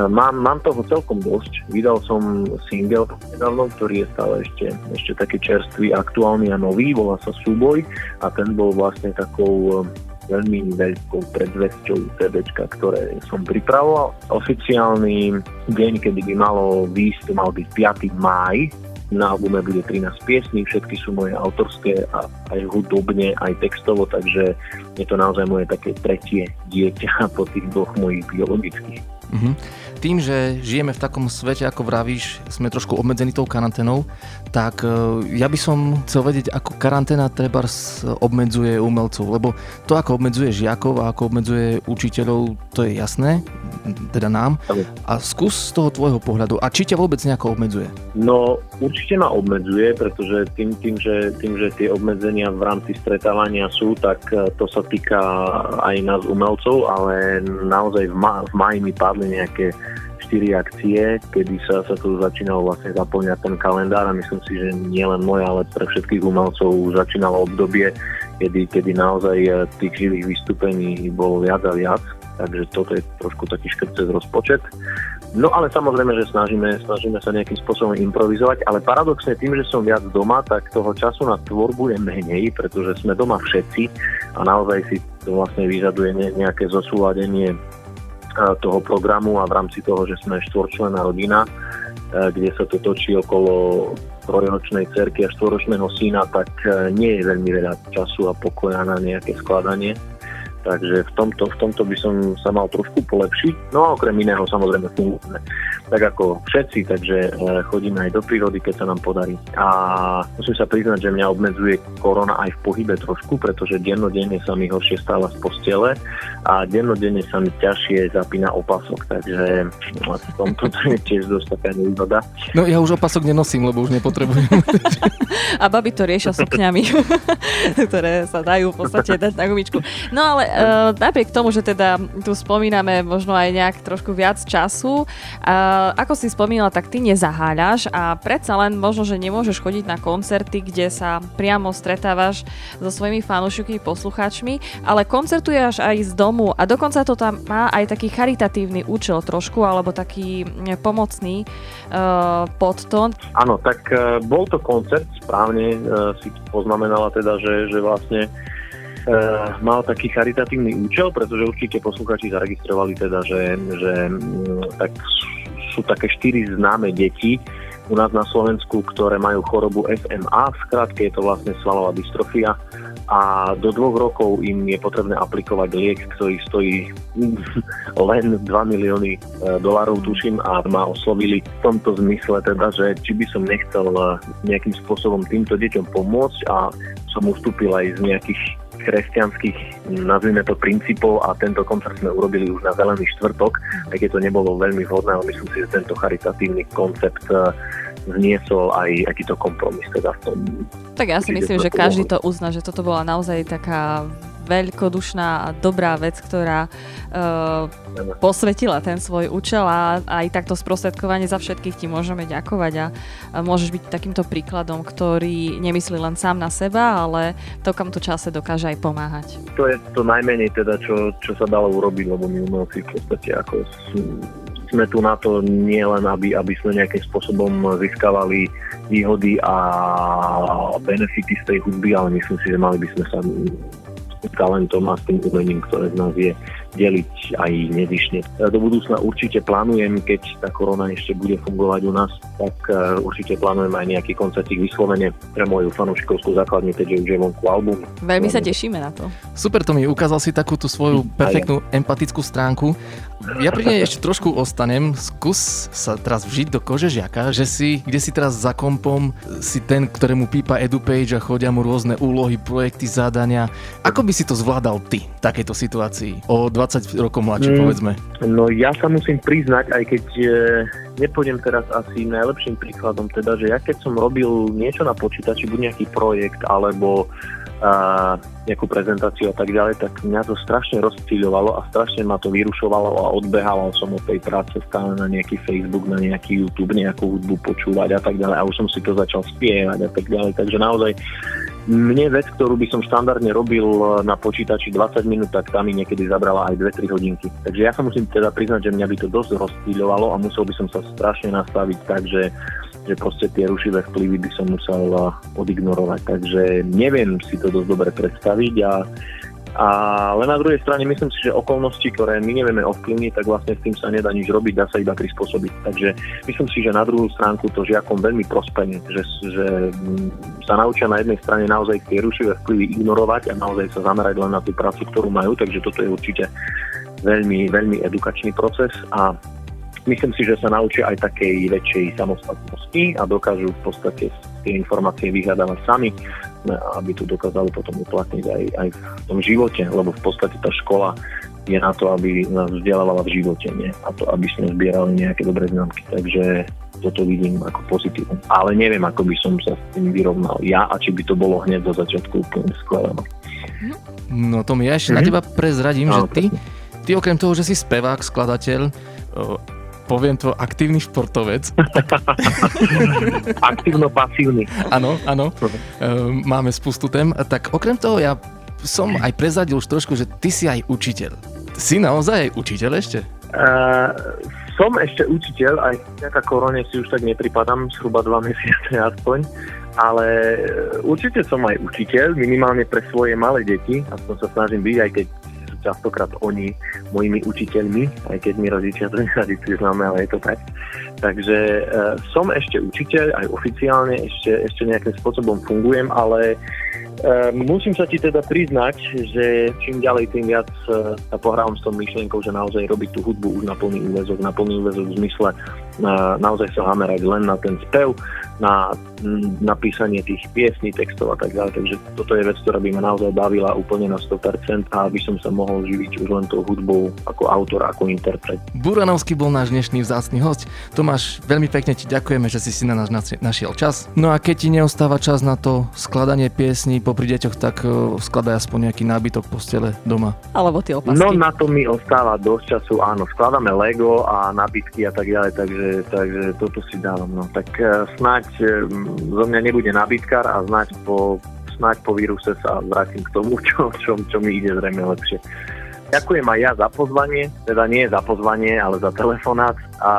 mám, mám toho celkom dosť. Vydal som single nedávno, ktorý je stále ešte, ešte taký čerstvý, aktuálny a nový, volá sa Súboj a ten bol vlastne takou veľmi veľkou predzvesťou CDčka, ktoré som pripravoval. Oficiálny deň, kedy by malo výjsť, mal byť 5. máj, na albume bude 13 piesní, všetky sú moje autorské a aj hudobne, aj textovo, takže je to naozaj moje také tretie dieťa po tých dvoch mojich biologických. Mhm. Tým, že žijeme v takom svete, ako vravíš, sme trošku obmedzení tou karanténou, tak e, ja by som chcel vedieť, ako karanténa trebárs obmedzuje umelcov, lebo to, ako obmedzuje žiakov a ako obmedzuje učiteľov, to je jasné. Teda nám. A skús z toho tvojho pohľadu. A či ťa vôbec nejako obmedzuje? No určite ma obmedzuje, pretože tým, tým, že, tým, že tie obmedzenia v rámci stretávania sú, tak e, to sa týka aj nás umelcov, ale naozaj v, ma, v maji mi padli nejaké štyri akcie, kedy sa, sa tu začínalo vlastne zaplňať ten kalendár a myslím si, že nie len moje, ale pre všetkých umelcov už začínalo obdobie, kedy, kedy naozaj e, tých živých vystúpení bolo viac a viac takže toto je trošku taký škrt cez rozpočet. No ale samozrejme, že snažíme, snažíme sa nejakým spôsobom improvizovať, ale paradoxne tým, že som viac doma, tak toho času na tvorbu je menej, pretože sme doma všetci a naozaj si to vlastne vyžaduje nejaké zosúladenie toho programu a v rámci toho, že sme štvorčlená rodina, kde sa to točí okolo trojročnej cerky a štvoročného syna, tak nie je veľmi veľa času a pokoja na nejaké skladanie takže v tomto, v tomto by som sa mal trošku polepšiť. No a okrem iného samozrejme fungujeme tak ako všetci, takže e, chodíme aj do prírody, keď sa nám podarí. A musím sa priznať, že mňa obmedzuje korona aj v pohybe trošku, pretože dennodenne sa mi horšie stáva z postele a dennodenne sa mi ťažšie zapína opasok, takže no, v tomto to je tiež dosť taká nevýhoda. No ja už opasok nenosím, lebo už nepotrebujem. a baby to riešia sukňami, ktoré sa dajú v podstate dať na gumičku. No ale uh, napriek tomu, že teda tu spomíname možno aj nejak trošku viac času, uh, ako si spomínala, tak ty nezaháľaš a predsa len možno, že nemôžeš chodiť na koncerty, kde sa priamo stretávaš so svojimi fanúšikmi, poslucháčmi, ale koncertuješ aj z domu a dokonca to tam má aj taký charitatívny účel trošku, alebo taký pomocný uh, podtón. Áno, tak uh, bol to koncert, správne uh, si poznamenala teda, že, že vlastne mal taký charitatívny účel, pretože určite posluchači zaregistrovali teda, že, že mm, tak sú také štyri známe deti u nás na Slovensku, ktoré majú chorobu SMA, v skratke je to vlastne svalová dystrofia a do dvoch rokov im je potrebné aplikovať liek, ktorý stojí len 2 milióny e, dolárov, tuším, a ma oslovili v tomto zmysle teda, že či by som nechcel e, nejakým spôsobom týmto deťom pomôcť a som ustúpil aj z nejakých kresťanských, nazvime to, princípov a tento koncert sme urobili už na Zelený štvrtok, aj keď to nebolo veľmi vhodné, ale myslím si, že tento charitatívny koncept zniesol aj akýto kompromis teda v tom. Tak ja si myslím, že každý to uzná, že toto bola naozaj taká veľkodušná a dobrá vec, ktorá uh, posvetila ten svoj účel a aj takto sprostredkovanie za všetkých ti môžeme ďakovať a, môžeš byť takýmto príkladom, ktorý nemyslí len sám na seba, ale v takomto čase dokáže aj pomáhať. To je to najmenej teda, čo, čo sa dalo urobiť, lebo my umelci v podstate ako sme tu na to nie len, aby, aby sme nejakým spôsobom získavali výhody a benefity z tej hudby, ale myslím si, že mali by sme sa talentom a s tým umením, ktoré z nás je deliť aj nezišne. Do budúcna určite plánujem, keď tá korona ešte bude fungovať u nás, tak e, určite plánujem aj nejaký koncertík vyslovene pre moju fanúšikovskú základňu, keďže už je vonku album. Veľmi sa tešíme na to. Super, Tomi, ukázal si takú tú svoju perfektnú empatickú stránku. Ja pri nej ešte trošku ostanem. Skús sa teraz vžiť do kože žiaka, že si, kde si teraz za kompom, si ten, ktorému pípa EduPage a chodia mu rôzne úlohy, projekty, zadania. Ako by si to zvládal ty v takejto situácii? O 20 rokov mladší, mm, povedzme. No ja sa musím priznať, aj keď e, nepôjdem teraz asi najlepším príkladom, teda, že ja keď som robil niečo na počítači, buď nejaký projekt, alebo a nejakú prezentáciu a tak ďalej, tak mňa to strašne rozptýľovalo a strašne ma to vyrušovalo a odbehával som od tej práce stále na nejaký Facebook, na nejaký YouTube, nejakú hudbu počúvať a tak ďalej a už som si to začal spievať a tak ďalej. Takže naozaj mne vec, ktorú by som štandardne robil na počítači 20 minút, tak tam mi niekedy zabrala aj 2-3 hodinky. Takže ja sa musím teda priznať, že mňa by to dosť rozptýľovalo a musel by som sa strašne nastaviť tak, že že proste tie rušivé vplyvy by som musel eh, odignorovať. Takže neviem si to dosť dobre predstaviť a ale na druhej strane myslím si, že okolnosti, ktoré my nevieme ovplyvniť, tak vlastne s tým sa nedá nič robiť, dá sa iba prispôsobiť. Takže myslím si, že na druhú stránku to žiakom veľmi prospene, že, že sa naučia na jednej strane naozaj tie rušivé vplyvy ignorovať a naozaj sa zamerať len na tú prácu, ktorú majú, takže toto je určite veľmi, veľmi edukačný proces a Myslím si, že sa naučia aj takej väčšej samostatnosti a dokážu v podstate tie informácie vyhľadávať sami, aby to dokázali potom uplatniť aj, aj v tom živote, lebo v podstate tá škola je na to, aby nás vzdelávala v živote, nie? A to, aby sme zbierali nejaké dobré známky. Takže toto vidím ako pozitívne. Ale neviem, ako by som sa s tým vyrovnal ja a či by to bolo hneď do začiatku úplne skvelé. no. No to mi ja ešte na Mhm. teba prezradím, že Áno, ty, ty okrem toho, že si spevák, skladateľ, poviem to, aktívny športovec. Aktívno-pasívny. Áno, áno. Ehm, Máme spustu tém. Tak okrem toho ja som aj prezadil už trošku, že ty si aj učiteľ. Si naozaj aj učiteľ ešte? Uh, som ešte učiteľ, aj vďaka korone si už tak nepripadám, zhruba dva mesiace aspoň, ale e, určite som aj učiteľ, minimálne pre svoje malé deti, aspoň sa snažím byť, aj keď častokrát oni mojimi učiteľmi, aj keď my rodičia to neradi priznáme, ale je to tak. Takže uh, som ešte učiteľ, aj oficiálne ešte, ešte nejakým spôsobom fungujem, ale Uh, musím sa ti teda priznať, že čím ďalej, tým viac uh, sa pohrávam s tou myšlienkou, že naozaj robiť tú hudbu už na plný úvezok, na plný úvezok v zmysle uh, naozaj sa hamerať len na ten spev, na napísanie tých piesní, textov a tak ďalej. Takže toto je vec, ktorá by ma naozaj bavila úplne na 100% a aby som sa mohol živiť už len tou hudbou ako autor, ako interpret. Buranovský bol náš dnešný vzácny host. Tomáš, veľmi pekne ti ďakujeme, že si si na nás našiel čas. No a keď ti neostáva čas na to skladanie piesní popri deťoch, tak uh, skladaj aspoň nejaký nábytok postele doma. Alebo tie opasky. No na to mi ostáva dosť času, áno, skladáme Lego a nabitky a tak ďalej, takže, takže toto si dávam. No. Tak eh, snáď zo mňa nebude nabitkár a snáď po, snáď po víruse sa vrátim k tomu, čo, čo, čo mi ide zrejme lepšie. Ďakujem aj ja za pozvanie, teda nie za pozvanie, ale za telefonát a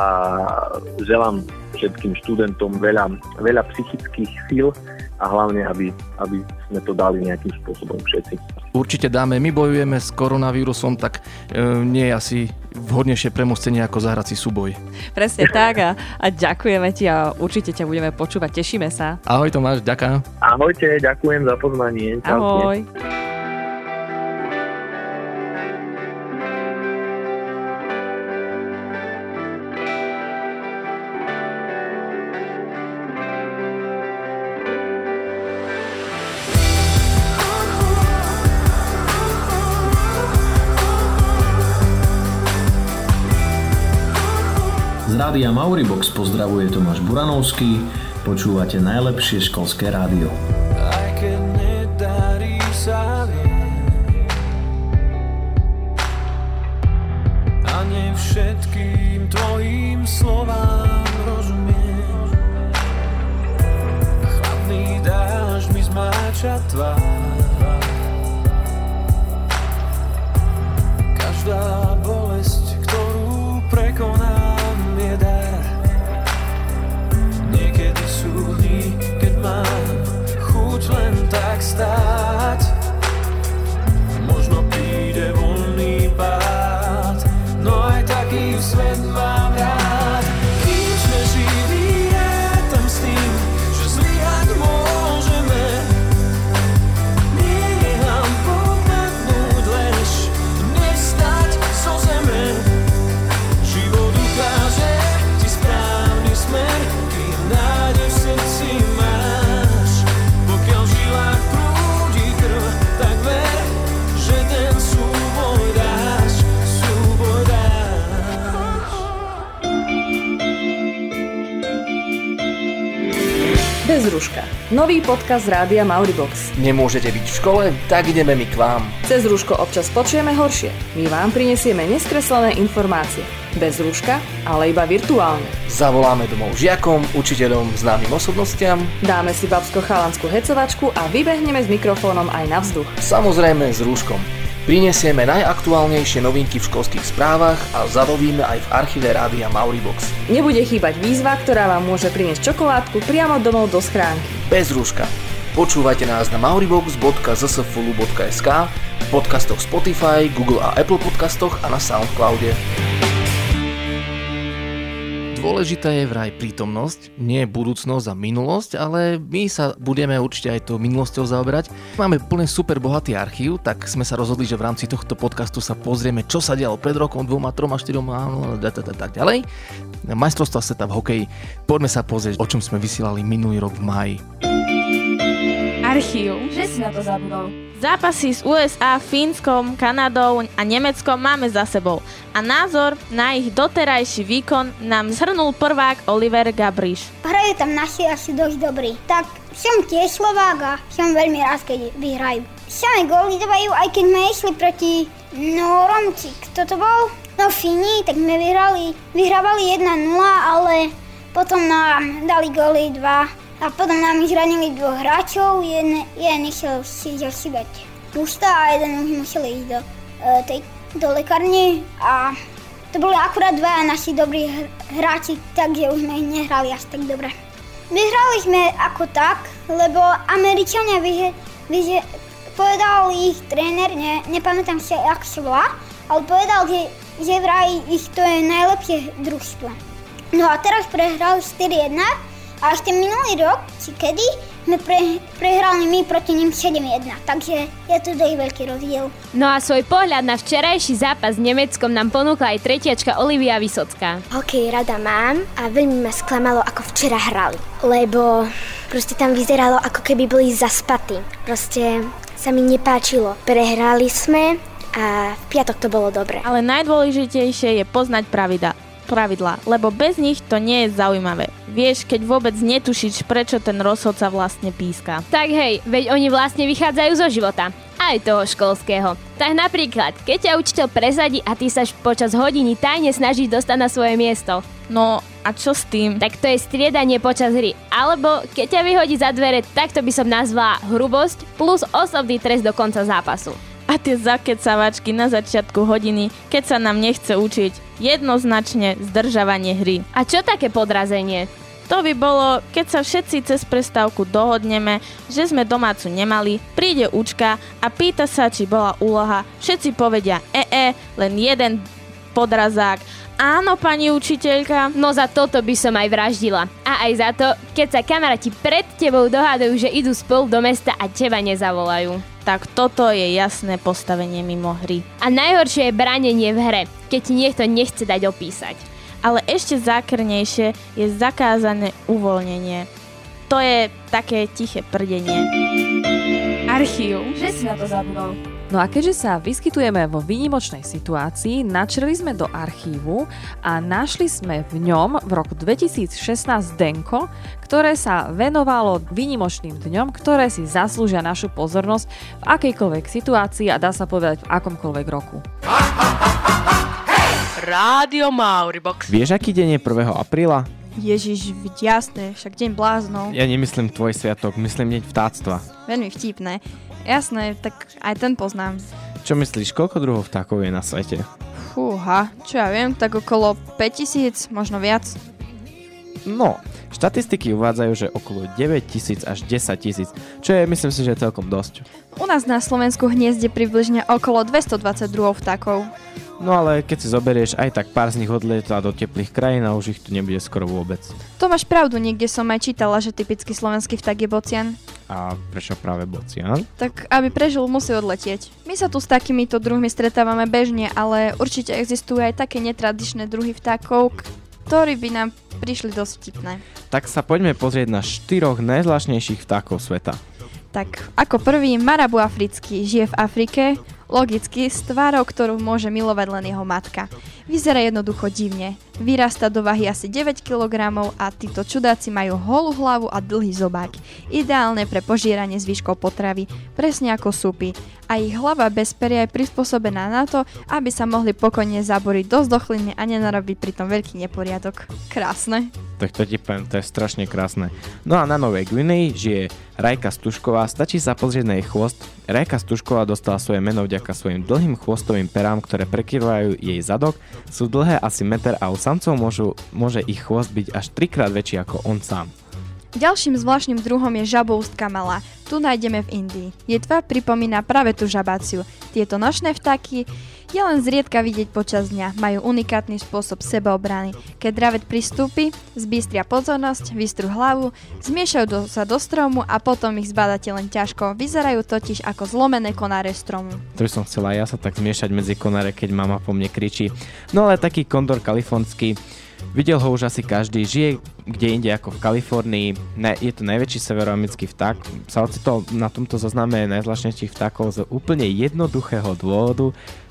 želám všetkým študentom veľa, veľa psychických síl a hlavne, aby, aby sme to dali nejakým spôsobom všetci. Určite dáme, my bojujeme s koronavírusom, tak e, nie je asi vhodnejšie premostenie ako zahrať si súboj. Presne tak a, a ďakujeme ti a určite ťa budeme počúvať. Tešíme sa. Ahoj Tomáš, ďaká. Ahojte, ďakujem za pozvanie. Čaute. Ahoj. Rádia Mauribox pozdravuje Tomáš Buranovský, počúvate najlepšie školské rádio. A ne všetkým tvojim slovám rozumiem. Chladný dážď mi zmáča tvár Nový podcast rádia Mauribox. Nemôžete byť v škole? Tak ideme my k vám. Cez rúško občas počujeme horšie. My vám prinesieme neskreslené informácie. Bez rúška, ale iba virtuálne. Zavoláme domov žiakom, učiteľom, známym osobnostiam. Dáme si babsko-chalanskú hecovačku a vybehneme s mikrofónom aj na vzduch. Samozrejme s rúškom. Prinesieme najaktuálnejšie novinky v školských správach a zarovíme aj v archíve rádia Mauribox. Nebude chýbať výzva, ktorá vám môže priniesť čokoládku priamo domov do schránky. Bez rúška. Počúvajte nás na mauribox.zsfulu.sk, v podcastoch Spotify, Google a Apple podcastoch a na Soundcloude. Dôležitá je vraj prítomnosť, nie budúcnosť a minulosť, ale my sa budeme určite aj tou minulosťou zaoberať. Máme plne super bohatý archív, tak sme sa rozhodli, že v rámci tohto podcastu sa pozrieme, čo sa dialo pred rokom, dvoma, troma, štyroma, da, tak ďalej. Majstrovstvá sveta v hokeji. Poďme sa pozrieť, o čom sme vysielali minulý rok v máji. Archív. Že si na to zabudol. Zápasy s USA, Fínskom, Kanadou a Nemeckom máme za sebou a názor na ich doterajší výkon nám zhrnul prvák Oliver Gabriš. Hrajú tam naši asi dosť dobrí. Tak som tiež Slovák a som veľmi rád, keď vyhrajú. Same góly dávajú, aj keď sme išli proti no Romci. Kto to bol? No Fíni, tak sme vyhrali, vyhrávali 1-0, ale potom nám dali góly 2 a potom nám zranili dvoch hráčov, jeden, jeden išiel si zašívať ústa a jeden už musel ísť do, e, tej, do lekárne a to boli akurát dva naši dobrí hr- hráči, takže už sme ich nehrali až tak dobre. Vyhrali sme ako tak, lebo Američania vyhe, vyhe, povedal ich tréner, ne, nepamätám si, ako sa volá, ale povedal, že, že vraj ich to je najlepšie družstvo. No a teraz prehrali 4-1 a ešte minulý rok, či kedy, sme pre, prehrali my proti ním 7-1, takže je to dosť veľký rozdiel. No a svoj pohľad na včerajší zápas s Nemeckom nám ponúkla aj tretiačka Olivia Vysocká. Hokej rada mám a veľmi ma sklamalo, ako včera hrali, lebo proste tam vyzeralo, ako keby boli zaspatí. Proste sa mi nepáčilo. Prehrali sme a v piatok to bolo dobre. Ale najdôležitejšie je poznať pravidla pravidlá, lebo bez nich to nie je zaujímavé. Vieš, keď vôbec netušíš, prečo ten rozhodca vlastne píska. Tak hej, veď oni vlastne vychádzajú zo života. Aj toho školského. Tak napríklad, keď ťa učiteľ presadí a ty sa počas hodiny tajne snažíš dostať na svoje miesto. No a čo s tým? Tak to je striedanie počas hry. Alebo keď ťa vyhodí za dvere, tak to by som nazvala hrubosť plus osobný trest do konca zápasu. A tie zakecavačky na začiatku hodiny, keď sa nám nechce učiť. Jednoznačne zdržavanie hry. A čo také podrazenie? To by bolo, keď sa všetci cez prestávku dohodneme, že sme domácu nemali, príde učka a pýta sa, či bola úloha. Všetci povedia ee, len jeden podrazák. Áno, pani učiteľka. No za toto by som aj vraždila. A aj za to, keď sa kamaráti pred tebou dohádajú, že idú spolu do mesta a teba nezavolajú. Tak toto je jasné postavenie mimo hry. A najhoršie je branenie v hre, keď ti niekto nechce dať opísať. Ale ešte zákrnejšie je zakázané uvoľnenie. To je také tiché prdenie. Archív. Že si na to zabudol. No a keďže sa vyskytujeme vo výnimočnej situácii, načreli sme do archívu a našli sme v ňom v roku 2016 denko, ktoré sa venovalo výnimočným dňom, ktoré si zaslúžia našu pozornosť v akejkoľvek situácii a dá sa povedať v akomkoľvek roku. Rádio Mauribox. Vieš, aký deň je 1. apríla? Ježiš, jasné, však deň bláznov. Ja nemyslím tvoj sviatok, myslím deň vtáctva. Veľmi vtipné. Jasné, tak aj ten poznám. Čo myslíš, koľko druhov vtákov je na svete? Fúha, čo ja viem, tak okolo 5000, možno viac. No, štatistiky uvádzajú, že okolo 9000 až 10 tisíc, čo je, myslím si, že je celkom dosť. U nás na Slovensku hniezde približne okolo 222 vtákov. No ale keď si zoberieš, aj tak pár z nich odlieta do teplých krajín a už ich tu nebude skoro vôbec. To máš pravdu, niekde som aj čítala, že typický slovenský vták je bocian. A prečo práve bocian? Tak aby prežil, musí odletieť. My sa tu s takýmito druhmi stretávame bežne, ale určite existujú aj také netradičné druhy vtákov, ktorí by nám prišli dosť vtipné. Tak sa poďme pozrieť na štyroch najzvláštnejších vtákov sveta. Tak ako prvý marabu africký žije v Afrike, logicky s tvárou, ktorú môže milovať len jeho matka. Vyzerá jednoducho divne. Vyrasta do váhy asi 9 kg a títo čudáci majú holú hlavu a dlhý zobák. Ideálne pre požieranie zvyškov potravy, presne ako súpy. A ich hlava bez peria je prispôsobená na to, aby sa mohli pokojne zaboriť do zdochliny a nenarobiť pritom veľký neporiadok. Krásne. Tak to ti poviem, to je strašne krásne. No a na Novej Gvineji žije Rajka Stušková, stačí sa pozrieť na jej chvost. Rajka Stušková dostala svoje meno vďaka svojim dlhým chvostovým perám, ktoré prekrývajú jej zadok. Sú dlhé asi meter a u samcov môžu, môže ich chvost byť až trikrát väčší ako on sám. Ďalším zvláštnym druhom je žaboustka malá. Tu nájdeme v Indii. Je tvar pripomína práve tú žabáciu. Tieto nočné vtáky Je len zriedka vidieť počas dňa, majú unikátny spôsob sebaobrany. Keď dravec pristúpi, zbystria pozornosť, vystrú hlavu, zmiešajú do, sa do stromu a potom ich zbádate len ťažko. Vyzerajú totiž ako zlomené konáre stromu. To som chcela ja sa tak zmiešať medzi konáre, keď mama po mne kričí. No ale taký kondor kalifornský, videl ho už asi každý, žije kde inde ako v Kalifornii, ne, je to najväčší severoamerický vták, sa ocitol na tomto zozname najzvláštnejších vtákov z úplne jednoduchého dôvodu,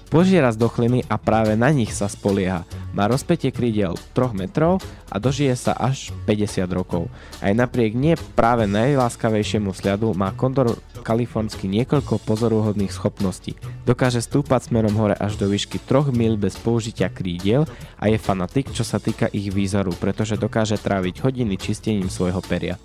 Požiera z dochliny a práve na nich sa spolieha. Má rozpätie krídel 3 metrov a dožije sa až 50 rokov. Aj napriek nie práve najláskavejšiemu sľadu má kondor kalifornský niekoľko pozoruhodných schopností. Dokáže stúpať smerom hore až do výšky 3 mil bez použitia krídiel a je fanatik, čo sa týka ich výzoru, pretože dokáže tráviť hodiny čistením svojho peria.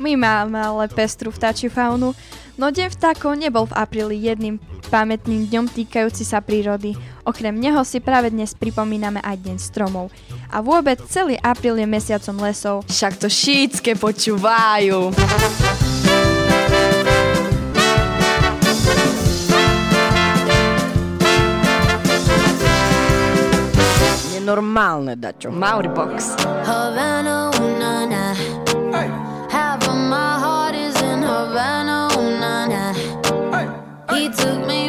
My máme ale pestru vtáčiu faunu, no deň vtákov nebol v apríli jedným pamätným dňom týkajúci sa prírody. Okrem neho si práve dnes pripomíname aj Deň stromov. A vôbec celý apríl je mesiacom lesov. Však to šítske počúvajú. Nenormálne, dačo. Mauribox. Havana, ooh, na, He took me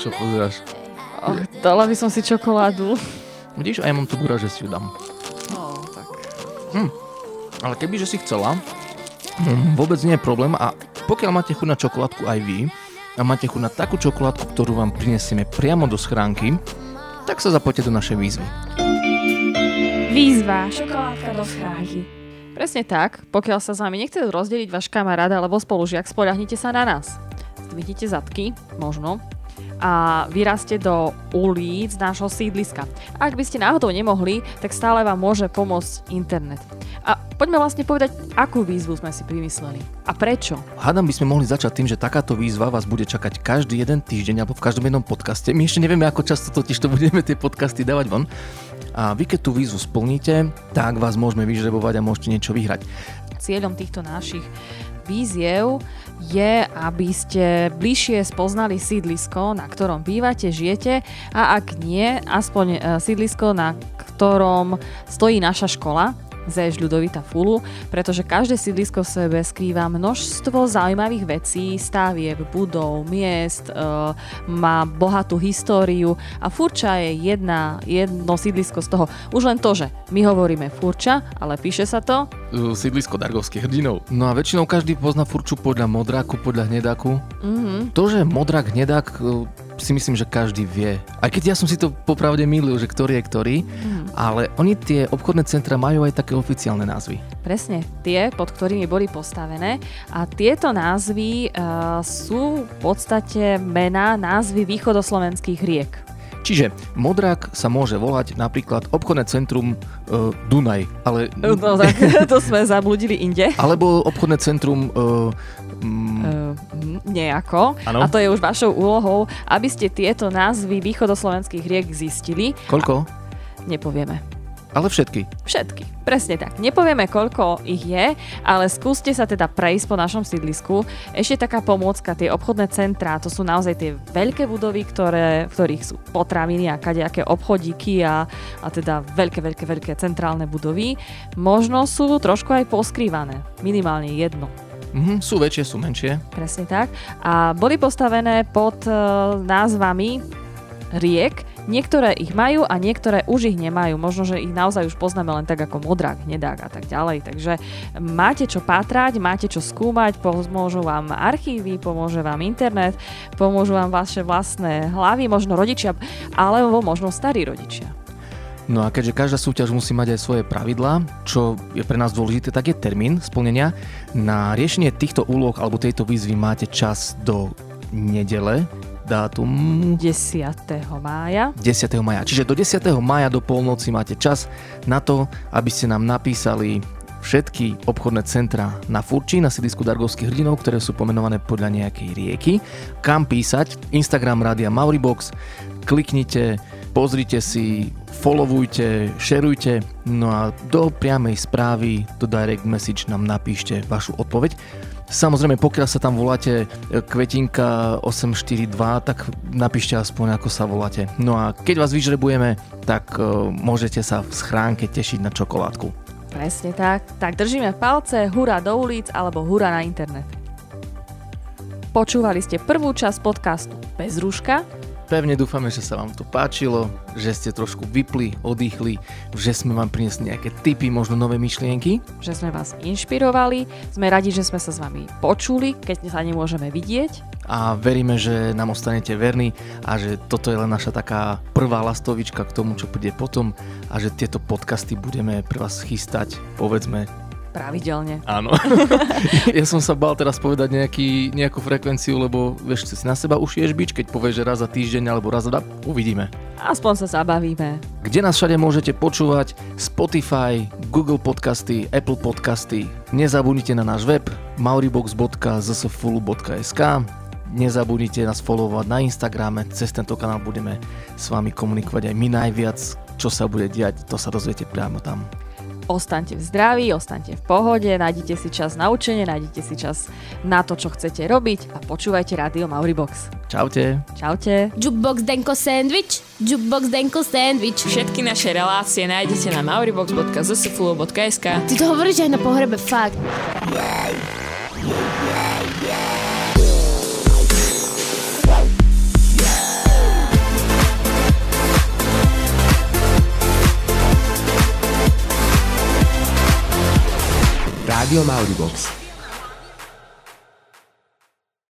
Čo pozeráš? Oh, dala by som si čokoládu. Vidíš, aj mám tu gura, že si ju dám. No, tak. Hm. Ale keby, že si chcela, hm, vôbec nie je problém a pokiaľ máte chuť na čokoládku aj vy a máte chuť na takú čokoládku, ktorú vám prinesieme priamo do schránky, tak sa zapojte do našej výzvy. Výzva. Čokoládka do schránky. Presne tak, pokiaľ sa s vami nechce rozdeliť váš kamarát alebo spolužiak, spoľahnite sa na nás. Zdvihnite zadky, možno, a vyraste do ulic nášho sídliska. Ak by ste náhodou nemohli, tak stále vám môže pomôcť internet. A poďme vlastne povedať, akú výzvu sme si vymysleli. A prečo? Hádam by sme mohli začať tým, že takáto výzva vás bude čakať každý jeden týždeň alebo v každom jednom podcaste. My ešte nevieme, ako často totiž to budeme tie podcasty dávať von. A vy keď tú výzvu splníte, tak vás môžeme vyžrebovať a môžete niečo vyhrať. Cieľom týchto našich víziev je, aby ste bližšie spoznali sídlisko, na ktorom bývate, žijete a ak nie, aspoň e, sídlisko, na ktorom stojí naša škola, ZEŽ Ľudovita Fulu, pretože každé sídlisko v sebe skrýva množstvo zaujímavých vecí, stavieb, budov, miest, e, má bohatú históriu a Furča je jedna, jedno sídlisko z toho. Už len to, že my hovoríme Furča, ale píše sa to Uh, Sídlisko Dargovských hrdinov. No a väčšinou každý pozná furču podľa modráku, podľa hnedáku. Mhm. To, že modrák, hnedák, uh, si myslím, že každý vie. Aj keď ja som si to popravde mýlil, že ktorý je ktorý, Mhm. ale oni tie obchodné centra majú aj také oficiálne názvy. Presne, tie, pod ktorými boli postavené. A tieto názvy uh, sú v podstate mená, názvy východoslovenských riek. Čiže modrák sa môže volať napríklad obchodné centrum uh, Dunaj, ale... No tak, to sme zabludili inde. Alebo obchodné centrum... Uh, mm, Uh, nejako. Áno. A to je už vašou úlohou, aby ste tieto názvy východoslovenských riek zistili. koľko? Nepovieme. Ale všetky. Všetky. Presne tak. Nepovieme, koľko ich je, ale skúste sa teda prejsť po našom sídlisku. Ešte taká pomôcka, tie obchodné centrá, to sú naozaj tie veľké budovy, ktoré, v ktorých sú potraviny a kadejaké obchodíky a, a teda veľké, veľké, veľké centrálne budovy. Možno sú trošku aj poskrývané. Minimálne jedno. Mhm, sú väčšie, sú menšie. Presne tak. A boli postavené pod e, názvami riek. Niektoré ich majú a niektoré už ich nemajú. Možno, že ich naozaj už poznáme len tak ako modrák, hnedák a tak ďalej. Takže máte čo pátrať, máte čo skúmať, pomôžu vám archívy, pomôže vám internet, pomôžu vám vaše vlastné hlavy, možno rodičia, alebo možno starí rodičia. No a keďže každá súťaž musí mať aj svoje pravidlá, čo je pre nás dôležité, tak je termín splnenia. Na riešenie týchto úloh alebo tejto výzvy máte čas do nedele, dátum 10. mája. 10. maja. Čiže do 10. maja do polnoci máte čas na to, aby ste nám napísali všetky obchodné centra na Furči, na sídlisku Dargovských hrdinov, ktoré sú pomenované podľa nejakej rieky. Kam písať? Instagram Rádia Mauribox. Kliknite, pozrite si, followujte, šerujte, no a do priamej správy, do direct message nám napíšte vašu odpoveď. Samozrejme, pokiaľ sa tam voláte e, Kvetinka 842, tak napíšte aspoň, ako sa voláte. No a keď vás vyžrebujeme, tak uh, môžete sa v schránke tešiť na čokoládku. Presne tak. Tak držíme palce, hurá do ulic alebo hurá na internet. Počúvali ste prvú časť podcastu Bez rúška. Pevne dúfame, že sa vám to páčilo, že ste trošku vypli, oddychli, že sme vám priniesli nejaké tipy, možno nové myšlienky. že sme vás inšpirovali. Sme radi, že sme sa s vami počuli, keď sa nemôžeme vidieť. A veríme, že nám ostanete verní a že toto je len naša taká prvá lastovička k tomu, čo príde potom a že tieto podcasty budeme pre vás chystať, povedzme, Pravidelne. Áno. ja som sa bál teraz povedať nejaký, nejakú frekvenciu, lebo vieš, si na seba ušieš bič, keď povieš, že raz za týždeň alebo raz za uvidíme. Aspoň sa zabavíme. Kde nás všade môžete počúvať? Spotify, Google Podcasty, Apple Podcasty. Nezabudnite na náš web mauribox.zsfulu.sk Nezabudnite nás followovať na Instagrame, cez tento kanál budeme s vami komunikovať aj my najviac. Čo sa bude diať, to sa dozviete priamo tam. Ostaňte v zdraví, ostaňte v pohode, nájdite si čas na učenie, nájdite si čas na to, čo chcete robiť a počúvajte rádio Mauribox. Čaute. Čaute. Jukebox Denko Sandwich, Jukebox Denko Sandwich. Všetky naše relácie nájdete na mauribox.zsfulu.sk Ty to hovoríš aj na pohrebe, fakt. Rádio Mauribox.